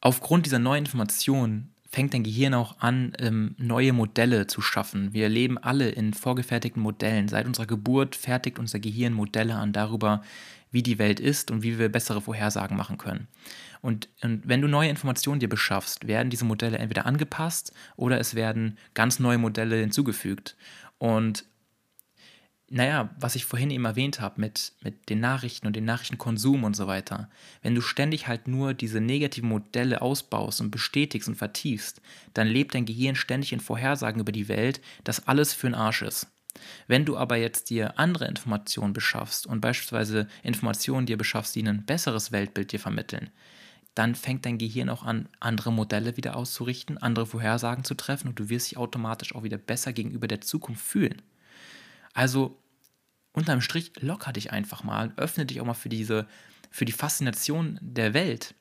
aufgrund dieser neuen Informationen fängt dein Gehirn auch an, ähm, neue Modelle zu schaffen. Wir leben alle in vorgefertigten Modellen. Seit unserer Geburt fertigt unser Gehirn Modelle an darüber, wie die Welt ist und wie wir bessere Vorhersagen machen können. Und, und wenn du neue Informationen dir beschaffst, werden diese Modelle entweder angepasst oder es werden ganz neue Modelle hinzugefügt. Und naja, was ich vorhin eben erwähnt habe mit, mit den Nachrichten und den Nachrichtenkonsum und so weiter, wenn du ständig halt nur diese negativen Modelle ausbaust und bestätigst und vertiefst, dann lebt dein Gehirn ständig in Vorhersagen über die Welt, dass alles für den Arsch ist. Wenn du aber jetzt dir andere Informationen beschaffst und beispielsweise Informationen dir beschaffst, die ein besseres Weltbild dir vermitteln, dann fängt dein Gehirn auch an, andere Modelle wieder auszurichten, andere Vorhersagen zu treffen und du wirst dich automatisch auch wieder besser gegenüber der Zukunft fühlen. Also unterm Strich locker dich einfach mal, öffne dich auch mal für diese, für die Faszination der Welt.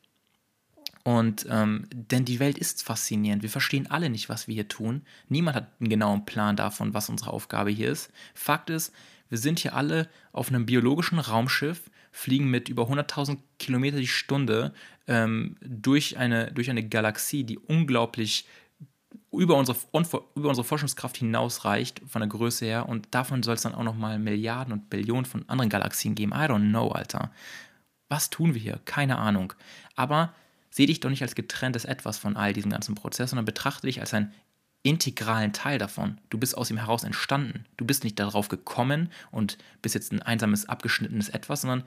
Und ähm, denn die Welt ist faszinierend. Wir verstehen alle nicht, was wir hier tun. Niemand hat einen genauen Plan davon, was unsere Aufgabe hier ist. Fakt ist, wir sind hier alle auf einem biologischen Raumschiff, fliegen mit über 100.000 Kilometer die Stunde ähm, durch, eine, durch eine Galaxie, die unglaublich über unsere, über unsere Forschungskraft hinausreicht von der Größe her und davon soll es dann auch nochmal Milliarden und Billionen von anderen Galaxien geben. I don't know, Alter. Was tun wir hier? Keine Ahnung. Aber seh dich doch nicht als getrenntes Etwas von all diesem ganzen Prozess, sondern betrachte dich als einen integralen Teil davon. Du bist aus ihm heraus entstanden. Du bist nicht darauf gekommen und bist jetzt ein einsames, abgeschnittenes Etwas, sondern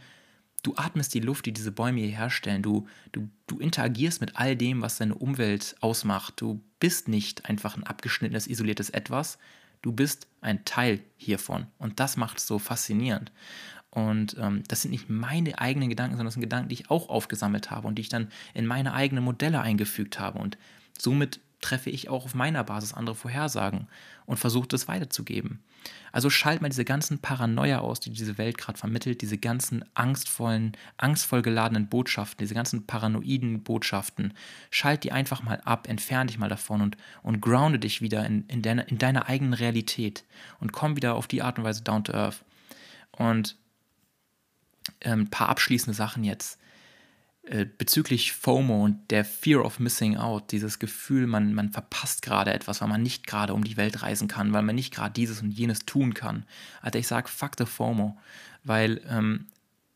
du atmest die Luft, die diese Bäume hier herstellen. Du, du, du interagierst mit all dem, was deine Umwelt ausmacht. Du bist nicht einfach ein abgeschnittenes, isoliertes Etwas. Du bist ein Teil hiervon. Und das macht es so faszinierend. Und ähm, das sind nicht meine eigenen Gedanken, sondern das sind Gedanken, die ich auch aufgesammelt habe und die ich dann in meine eigenen Modelle eingefügt habe. Und somit treffe ich auch auf meiner Basis andere Vorhersagen und versuche das weiterzugeben. Also schalt mal diese ganzen Paranoia aus, die diese Welt gerade vermittelt, diese ganzen angstvollen, angstvoll geladenen Botschaften, diese ganzen paranoiden Botschaften. Schalt die einfach mal ab, entferne dich mal davon und, und grounde dich wieder in, in, deiner, in deiner eigenen Realität und komm wieder auf die Art und Weise down to earth. Und ähm, ein paar abschließende Sachen jetzt. Äh, bezüglich FOMO und der Fear of Missing Out, dieses Gefühl, man, man verpasst gerade etwas, weil man nicht gerade um die Welt reisen kann, weil man nicht gerade dieses und jenes tun kann. Also ich sage, fuck the FOMO, weil ähm,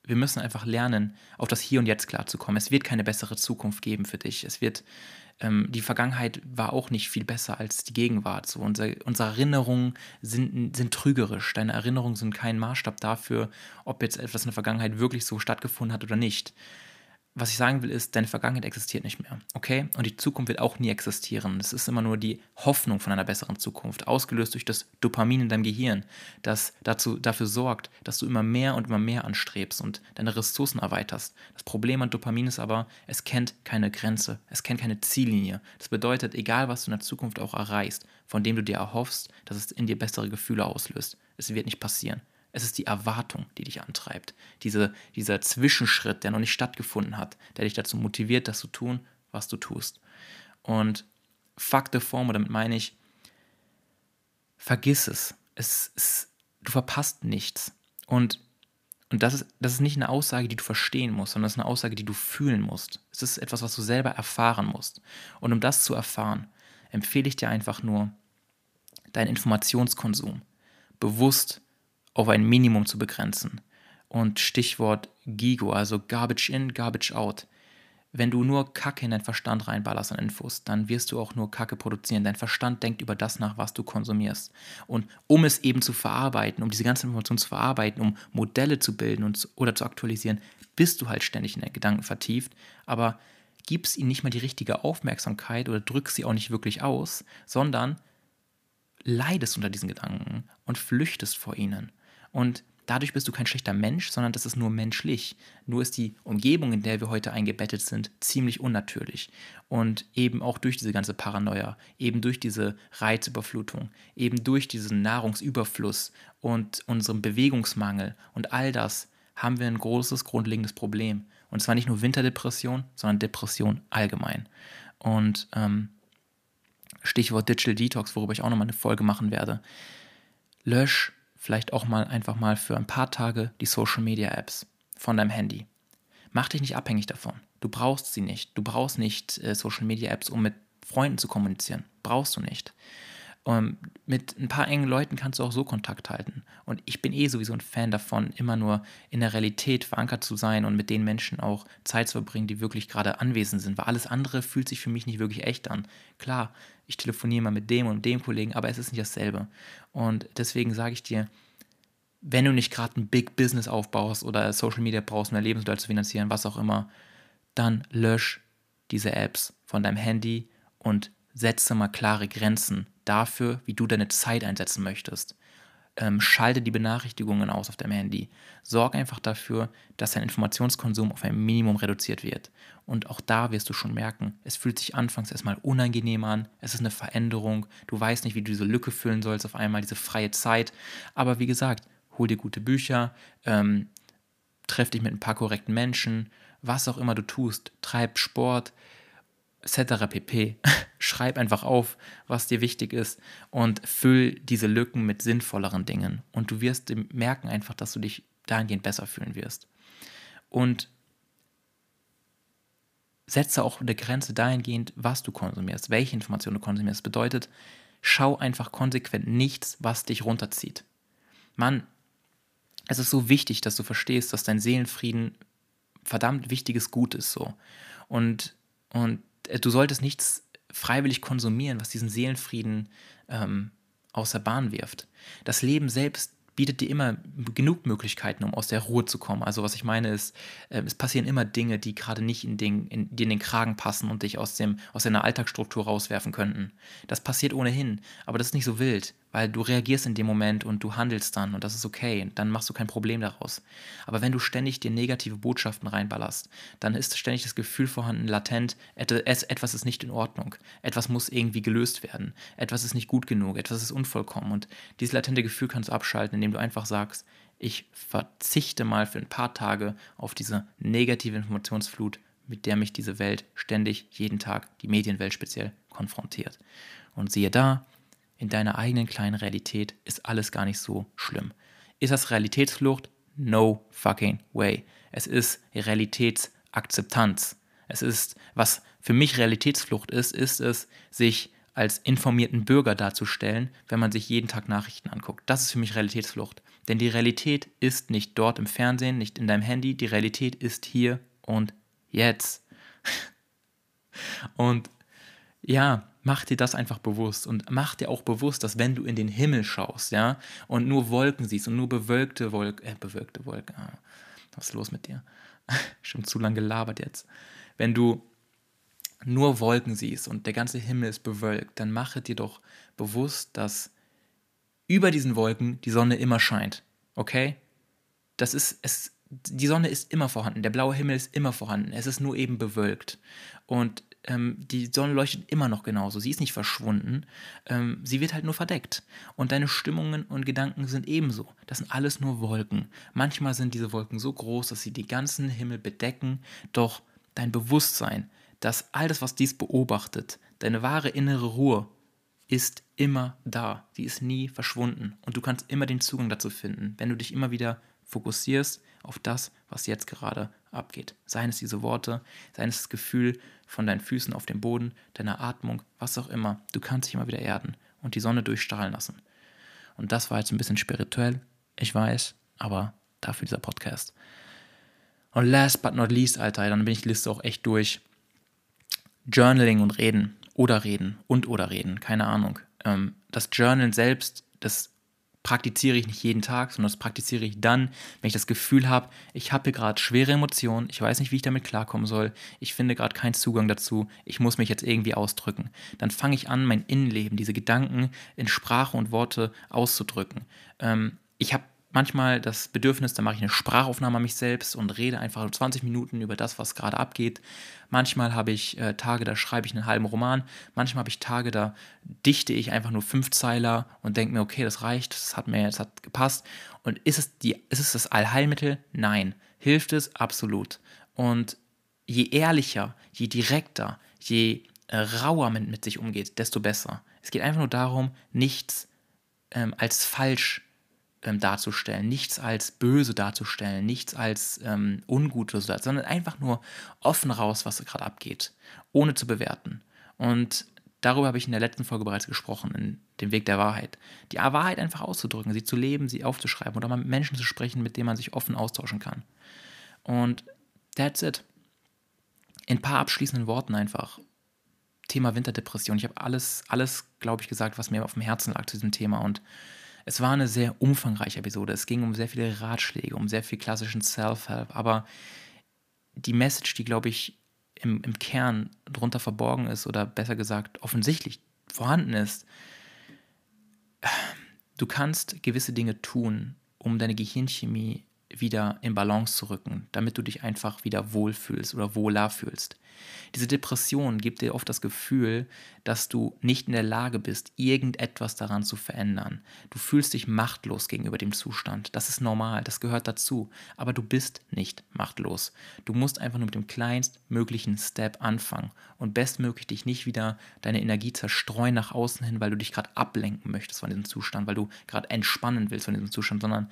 wir müssen einfach lernen, auf das Hier und Jetzt klarzukommen. Es wird keine bessere Zukunft geben für dich. Es wird, ähm, die Vergangenheit war auch nicht viel besser als die Gegenwart. So, unsere, unsere Erinnerungen sind, sind trügerisch. Deine Erinnerungen sind kein Maßstab dafür, ob jetzt etwas in der Vergangenheit wirklich so stattgefunden hat oder nicht was ich sagen will, ist, deine Vergangenheit existiert nicht mehr, okay? Und die Zukunft wird auch nie existieren. Es ist immer nur die Hoffnung von einer besseren Zukunft, ausgelöst durch das Dopamin in deinem Gehirn, das dazu, dafür sorgt, dass du immer mehr und immer mehr anstrebst und deine Ressourcen erweiterst. Das Problem an Dopamin ist aber, es kennt keine Grenze, es kennt keine Ziellinie. Das bedeutet, egal was du in der Zukunft auch erreichst, von dem du dir erhoffst, dass es in dir bessere Gefühle auslöst, es wird nicht passieren. Es ist die Erwartung, die dich antreibt. Diese, dieser Zwischenschritt, der noch nicht stattgefunden hat, der dich dazu motiviert, das zu tun, was du tust. Und fuck the form, damit meine ich, vergiss es. es, es du verpasst nichts. Und, und das, ist, das ist nicht eine Aussage, die du verstehen musst, sondern das ist eine Aussage, die du fühlen musst. Es ist etwas, was du selber erfahren musst. Und um das zu erfahren, empfehle ich dir einfach nur, deinen Informationskonsum bewusst auf ein Minimum zu begrenzen. Und Stichwort GIGO, also Garbage in, Garbage out. Wenn du nur Kacke in deinen Verstand reinballerst an Infos, dann wirst du auch nur Kacke produzieren. Dein Verstand denkt über das nach, was du konsumierst. Und um es eben zu verarbeiten, um diese ganze Information zu verarbeiten, um Modelle zu bilden und, oder zu aktualisieren, bist du halt ständig in deinen Gedanken vertieft. Aber gibst ihnen nicht mal die richtige Aufmerksamkeit oder drückst sie auch nicht wirklich aus, sondern leidest unter diesen Gedanken und flüchtest vor ihnen. Und dadurch bist du kein schlechter Mensch, sondern das ist nur menschlich. Nur ist die Umgebung, in der wir heute eingebettet sind, ziemlich unnatürlich. Und eben auch durch diese ganze Paranoia, eben durch diese Reizüberflutung, eben durch diesen Nahrungsüberfluss und unseren Bewegungsmangel und all das haben wir ein großes grundlegendes Problem. Und zwar nicht nur Winterdepression, sondern Depression allgemein. Und ähm, Stichwort Digital Detox, worüber ich auch nochmal eine Folge machen werde. Lösch vielleicht auch mal einfach mal für ein paar Tage die Social Media Apps von deinem Handy. Mach dich nicht abhängig davon. Du brauchst sie nicht. Du brauchst nicht äh, Social Media Apps, um mit Freunden zu kommunizieren. Brauchst du nicht. Ähm, mit ein paar engen Leuten kannst du auch so Kontakt halten. Und ich bin eh sowieso ein Fan davon, immer nur in der Realität verankert zu sein und mit den Menschen auch Zeit zu verbringen, die wirklich gerade anwesend sind. Weil alles andere fühlt sich für mich nicht wirklich echt an. Klar, ich telefoniere mal mit dem und dem Kollegen, aber es ist nicht dasselbe. Und deswegen sage ich dir, wenn du nicht gerade ein Big Business aufbaust oder Social Media brauchst, um dein Lebensunterhalt zu finanzieren, was auch immer, dann lösch diese Apps von deinem Handy und setze mal klare Grenzen dafür, wie du deine Zeit einsetzen möchtest. Ähm, schalte die Benachrichtigungen aus auf deinem Handy. Sorg einfach dafür, dass dein Informationskonsum auf ein Minimum reduziert wird. Und auch da wirst du schon merken, es fühlt sich anfangs erstmal unangenehm an, es ist eine Veränderung, du weißt nicht, wie du diese Lücke füllen sollst, auf einmal diese freie Zeit. Aber wie gesagt, hol dir gute Bücher, ähm, treff dich mit ein paar korrekten Menschen, was auch immer du tust, treib Sport, etc. pp. Schreib einfach auf, was dir wichtig ist und füll diese Lücken mit sinnvolleren Dingen. Und du wirst merken einfach, dass du dich dahingehend besser fühlen wirst. Und setze auch eine Grenze dahingehend, was du konsumierst, welche Informationen du konsumierst. Bedeutet, schau einfach konsequent nichts, was dich runterzieht. Mann, es ist so wichtig, dass du verstehst, dass dein Seelenfrieden verdammt wichtiges Gut ist so. Und, und du solltest nichts freiwillig konsumieren, was diesen Seelenfrieden ähm, außer Bahn wirft. Das Leben selbst bietet dir immer genug Möglichkeiten, um aus der Ruhe zu kommen. Also was ich meine ist, äh, es passieren immer Dinge, die gerade nicht in den, in, dir in den Kragen passen und dich aus, dem, aus deiner Alltagsstruktur rauswerfen könnten. Das passiert ohnehin, aber das ist nicht so wild, weil du reagierst in dem Moment und du handelst dann und das ist okay, dann machst du kein Problem daraus. Aber wenn du ständig dir negative Botschaften reinballerst, dann ist ständig das Gefühl vorhanden, latent, etwas ist nicht in Ordnung, etwas muss irgendwie gelöst werden, etwas ist nicht gut genug, etwas ist unvollkommen und dieses latente Gefühl kannst du abschalten, indem du einfach sagst, ich verzichte mal für ein paar Tage auf diese negative Informationsflut, mit der mich diese Welt ständig, jeden Tag, die Medienwelt speziell, konfrontiert. Und siehe da, in deiner eigenen kleinen Realität ist alles gar nicht so schlimm. Ist das Realitätsflucht? No fucking way. Es ist Realitätsakzeptanz. Es ist, was für mich Realitätsflucht ist, ist es, sich als informierten Bürger darzustellen, wenn man sich jeden Tag Nachrichten anguckt. Das ist für mich Realitätsflucht. Denn die Realität ist nicht dort im Fernsehen, nicht in deinem Handy. Die Realität ist hier und jetzt. Und ja, mach dir das einfach bewusst und mach dir auch bewusst, dass wenn du in den Himmel schaust, ja, und nur Wolken siehst und nur bewölkte Wolken, äh, bewölkte Wolken, ah, was ist los mit dir? schon zu lange gelabert jetzt. Wenn du nur Wolken siehst und der ganze Himmel ist bewölkt, dann mache dir doch bewusst, dass über diesen Wolken die Sonne immer scheint. Okay? Das ist, es, die Sonne ist immer vorhanden, der blaue Himmel ist immer vorhanden, es ist nur eben bewölkt. Und ähm, die Sonne leuchtet immer noch genauso, sie ist nicht verschwunden, ähm, sie wird halt nur verdeckt. Und deine Stimmungen und Gedanken sind ebenso. Das sind alles nur Wolken. Manchmal sind diese Wolken so groß, dass sie den ganzen Himmel bedecken, doch dein Bewusstsein, dass all das, was dies beobachtet, deine wahre innere Ruhe, ist immer da. Sie ist nie verschwunden. Und du kannst immer den Zugang dazu finden, wenn du dich immer wieder fokussierst auf das, was jetzt gerade abgeht. Seien es diese Worte, seien es das Gefühl von deinen Füßen auf dem Boden, deiner Atmung, was auch immer. Du kannst dich immer wieder erden und die Sonne durchstrahlen lassen. Und das war jetzt ein bisschen spirituell, ich weiß, aber dafür dieser Podcast. Und last but not least, Alter, dann bin ich die Liste auch echt durch. Journaling und Reden oder Reden und oder Reden, keine Ahnung. Ähm, das Journal selbst, das praktiziere ich nicht jeden Tag, sondern das praktiziere ich dann, wenn ich das Gefühl habe, ich habe hier gerade schwere Emotionen, ich weiß nicht, wie ich damit klarkommen soll, ich finde gerade keinen Zugang dazu, ich muss mich jetzt irgendwie ausdrücken. Dann fange ich an, mein Innenleben, diese Gedanken in Sprache und Worte auszudrücken. Ähm, ich habe manchmal das Bedürfnis, da mache ich eine Sprachaufnahme an mich selbst und rede einfach 20 Minuten über das, was gerade abgeht. Manchmal habe ich äh, Tage, da schreibe ich einen halben Roman. Manchmal habe ich Tage, da dichte ich einfach nur fünf Zeiler und denke mir, okay, das reicht, das hat mir, das hat gepasst. Und ist es, die, ist es das Allheilmittel? Nein. Hilft es? Absolut. Und je ehrlicher, je direkter, je äh, rauer man mit sich umgeht, desto besser. Es geht einfach nur darum, nichts ähm, als falsch zu ähm, darzustellen, nichts als böse darzustellen, nichts als ähm, Ungutes, sondern einfach nur offen raus, was gerade abgeht, ohne zu bewerten. Und darüber habe ich in der letzten Folge bereits gesprochen, in dem Weg der Wahrheit. Die Wahrheit einfach auszudrücken, sie zu leben, sie aufzuschreiben oder mit Menschen zu sprechen, mit denen man sich offen austauschen kann. Und that's it. In ein paar abschließenden Worten einfach. Thema Winterdepression. Ich habe alles, alles, glaube ich, gesagt, was mir auf dem Herzen lag zu diesem Thema. Und es war eine sehr umfangreiche Episode. Es ging um sehr viele Ratschläge, um sehr viel klassischen Self-Help. Aber die Message, die, glaube ich, im, im Kern drunter verborgen ist oder besser gesagt offensichtlich vorhanden ist, du kannst gewisse Dinge tun, um deine Gehirnchemie wieder in Balance zu rücken, damit du dich einfach wieder wohlfühlst oder wohler fühlst. Diese Depression gibt dir oft das Gefühl, dass du nicht in der Lage bist, irgendetwas daran zu verändern. Du fühlst dich machtlos gegenüber dem Zustand. Das ist normal, das gehört dazu. Aber du bist nicht machtlos. Du musst einfach nur mit dem kleinstmöglichen Step anfangen und bestmöglich dich nicht wieder deine Energie zerstreuen nach außen hin, weil du dich gerade ablenken möchtest von diesem Zustand, weil du gerade entspannen willst von diesem Zustand, sondern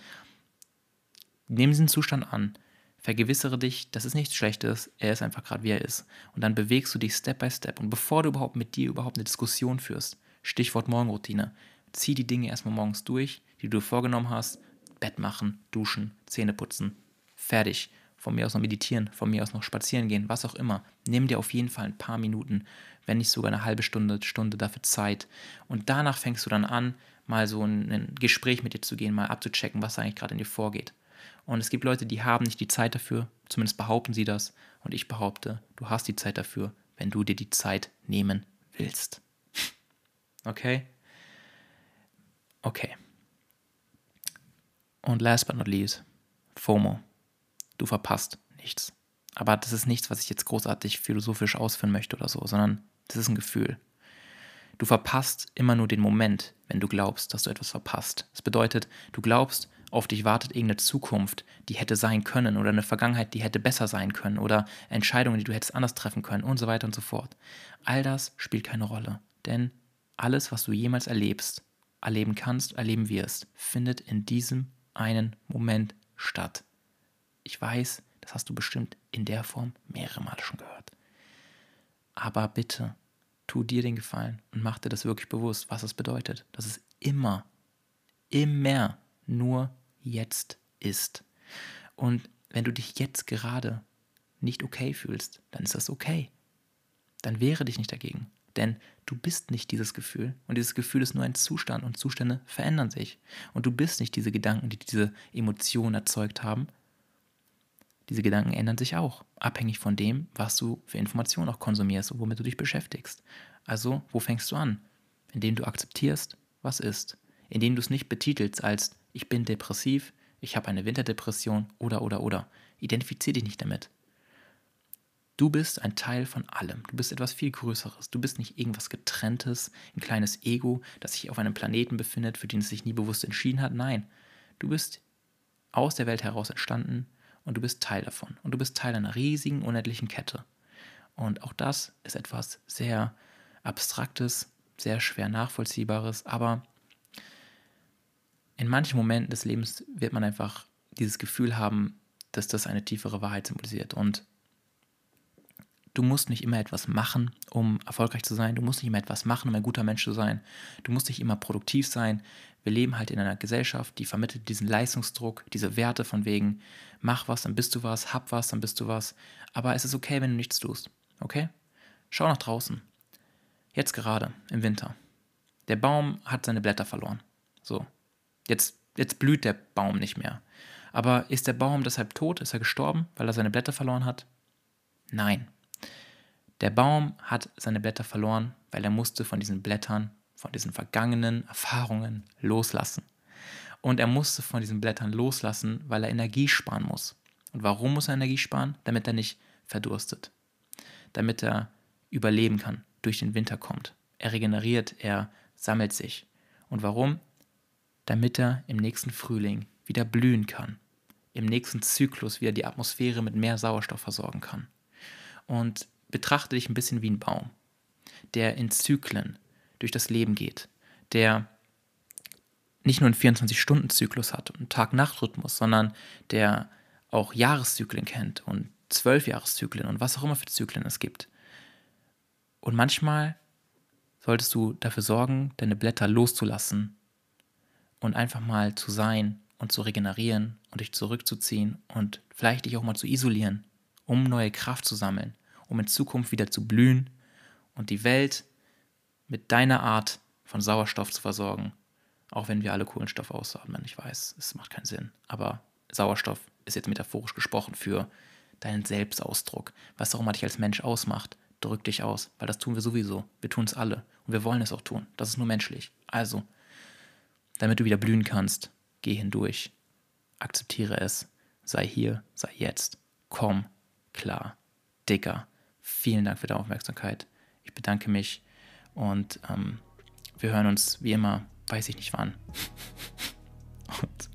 nimm diesen Zustand an, vergewissere dich, das ist nichts Schlechtes, er ist einfach gerade wie er ist. Und dann bewegst du dich Step by Step. Und bevor du überhaupt mit dir überhaupt eine Diskussion führst, Stichwort Morgenroutine, zieh die Dinge erstmal morgens durch, die du vorgenommen hast, Bett machen, duschen, Zähne putzen, fertig. Von mir aus noch meditieren, von mir aus noch spazieren gehen, was auch immer. Nimm dir auf jeden Fall ein paar Minuten, wenn nicht sogar eine halbe Stunde, Stunde dafür Zeit. Und danach fängst du dann an, mal so ein, ein Gespräch mit dir zu gehen, mal abzuchecken, was eigentlich gerade in dir vorgeht. Und es gibt Leute, die haben nicht die Zeit dafür, zumindest behaupten sie das. Und ich behaupte, du hast die Zeit dafür, wenn du dir die Zeit nehmen willst. Okay? Okay. Und last but not least, FOMO. Du verpasst nichts. Aber das ist nichts, was ich jetzt großartig philosophisch ausführen möchte oder so, sondern das ist ein Gefühl. Du verpasst immer nur den Moment, wenn du glaubst, dass du etwas verpasst. Das bedeutet, du glaubst, auf dich wartet irgendeine Zukunft, die hätte sein können oder eine Vergangenheit, die hätte besser sein können oder Entscheidungen, die du hättest anders treffen können und so weiter und so fort. All das spielt keine Rolle, denn alles, was du jemals erlebst, erleben kannst, erleben wirst, findet in diesem einen Moment statt. Ich weiß, das hast du bestimmt in der Form mehrere Male schon gehört. Aber bitte, tu dir den Gefallen und mach dir das wirklich bewusst, was es bedeutet. Das ist immer, immer nur jetzt ist. Und wenn du dich jetzt gerade nicht okay fühlst, dann ist das okay. Dann wehre dich nicht dagegen. Denn du bist nicht dieses Gefühl. Und dieses Gefühl ist nur ein Zustand und Zustände verändern sich. Und du bist nicht diese Gedanken, die diese Emotionen erzeugt haben. diese Gedanken ändern sich auch, abhängig von dem, was du für Informationen auch konsumierst und womit du dich beschäftigst. Also, wo fängst du an? Indem du akzeptierst, was ist. Indem du es nicht betitelst als ich bin depressiv, ich habe eine Winterdepression oder oder oder. Identifizier dich nicht damit. Du bist ein Teil von allem. Du bist etwas viel Größeres. Du bist nicht irgendwas Getrenntes, ein kleines Ego, das sich auf einem Planeten befindet, für den es sich nie bewusst entschieden hat. Nein, du bist aus der Welt heraus entstanden und du bist Teil davon. Und du bist Teil einer riesigen, unendlichen Kette. Und auch das ist etwas sehr Abstraktes, sehr schwer Nachvollziehbares, aber in manchen Momenten des Lebens wird man einfach dieses Gefühl haben, dass das eine tiefere Wahrheit symbolisiert. Und du musst nicht immer etwas machen, um erfolgreich zu sein. Du musst nicht immer etwas machen, um ein guter Mensch zu sein. Du musst nicht immer produktiv sein. Wir leben halt in einer Gesellschaft, die vermittelt diesen Leistungsdruck, diese Werte von wegen, mach was, dann bist du was, hab was, dann bist du was. Aber es ist okay, wenn du nichts tust. Okay? Schau nach draußen. Jetzt gerade, im Winter. Der Baum hat seine Blätter verloren. So. Jetzt, jetzt blüht der Baum nicht mehr. Aber ist der Baum deshalb tot? Ist er gestorben, weil er seine Blätter verloren hat? Nein. Der Baum hat seine Blätter verloren, weil er musste von diesen Blättern von diesen vergangenen Erfahrungen loslassen. Und er musste von diesen Blättern loslassen, weil er Energie sparen muss. Und warum muss er Energie sparen? Damit er nicht verdurstet. Damit er überleben kann, durch den Winter kommt. Er regeneriert, er sammelt sich. Und warum? Damit er im nächsten Frühling wieder blühen kann. Im nächsten Zyklus wieder die Atmosphäre mit mehr Sauerstoff versorgen kann. Und betrachte dich ein bisschen wie ein Baum, der in Zyklen durch das Leben geht, der nicht nur einen 24-Stunden-Zyklus hat und Tag-Nacht-Rhythmus, sondern der auch Jahreszyklen kennt und Zwölfjahreszyklen und was auch immer für Zyklen es gibt. Und manchmal solltest du dafür sorgen, deine Blätter loszulassen und einfach mal zu sein und zu regenerieren und dich zurückzuziehen und vielleicht dich auch mal zu isolieren, um neue Kraft zu sammeln, um in Zukunft wieder zu blühen und die Welt mit deiner Art von Sauerstoff zu versorgen. Auch wenn wir alle Kohlenstoff ausatmen. Ich weiß, es macht keinen Sinn. Aber Sauerstoff ist jetzt metaphorisch gesprochen für deinen Selbstausdruck. Was auch immer dich als Mensch ausmacht, drück dich aus. Weil das tun wir sowieso. Wir tun es alle. Und wir wollen es auch tun. Das ist nur menschlich. Also, damit du wieder blühen kannst, geh hindurch. Akzeptiere es. Sei hier, sei jetzt. Komm, klar, dicker. Vielen Dank für deine Aufmerksamkeit. Ich bedanke mich und ähm, wir hören uns wie immer, weiß ich nicht wann. Und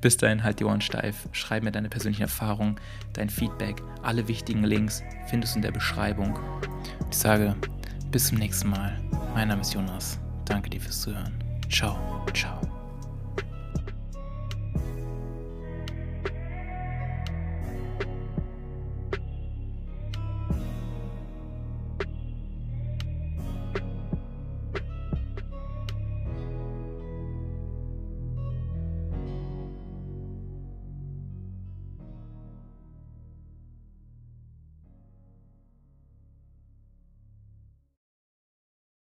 bis dahin halt die Ohren steif. Schreib mir deine persönlichen Erfahrungen, dein Feedback. Alle wichtigen Links findest du in der Beschreibung. Ich sage bis zum nächsten Mal. Mein Name ist Jonas. Danke dir fürs Zuhören. Ciao, ciao.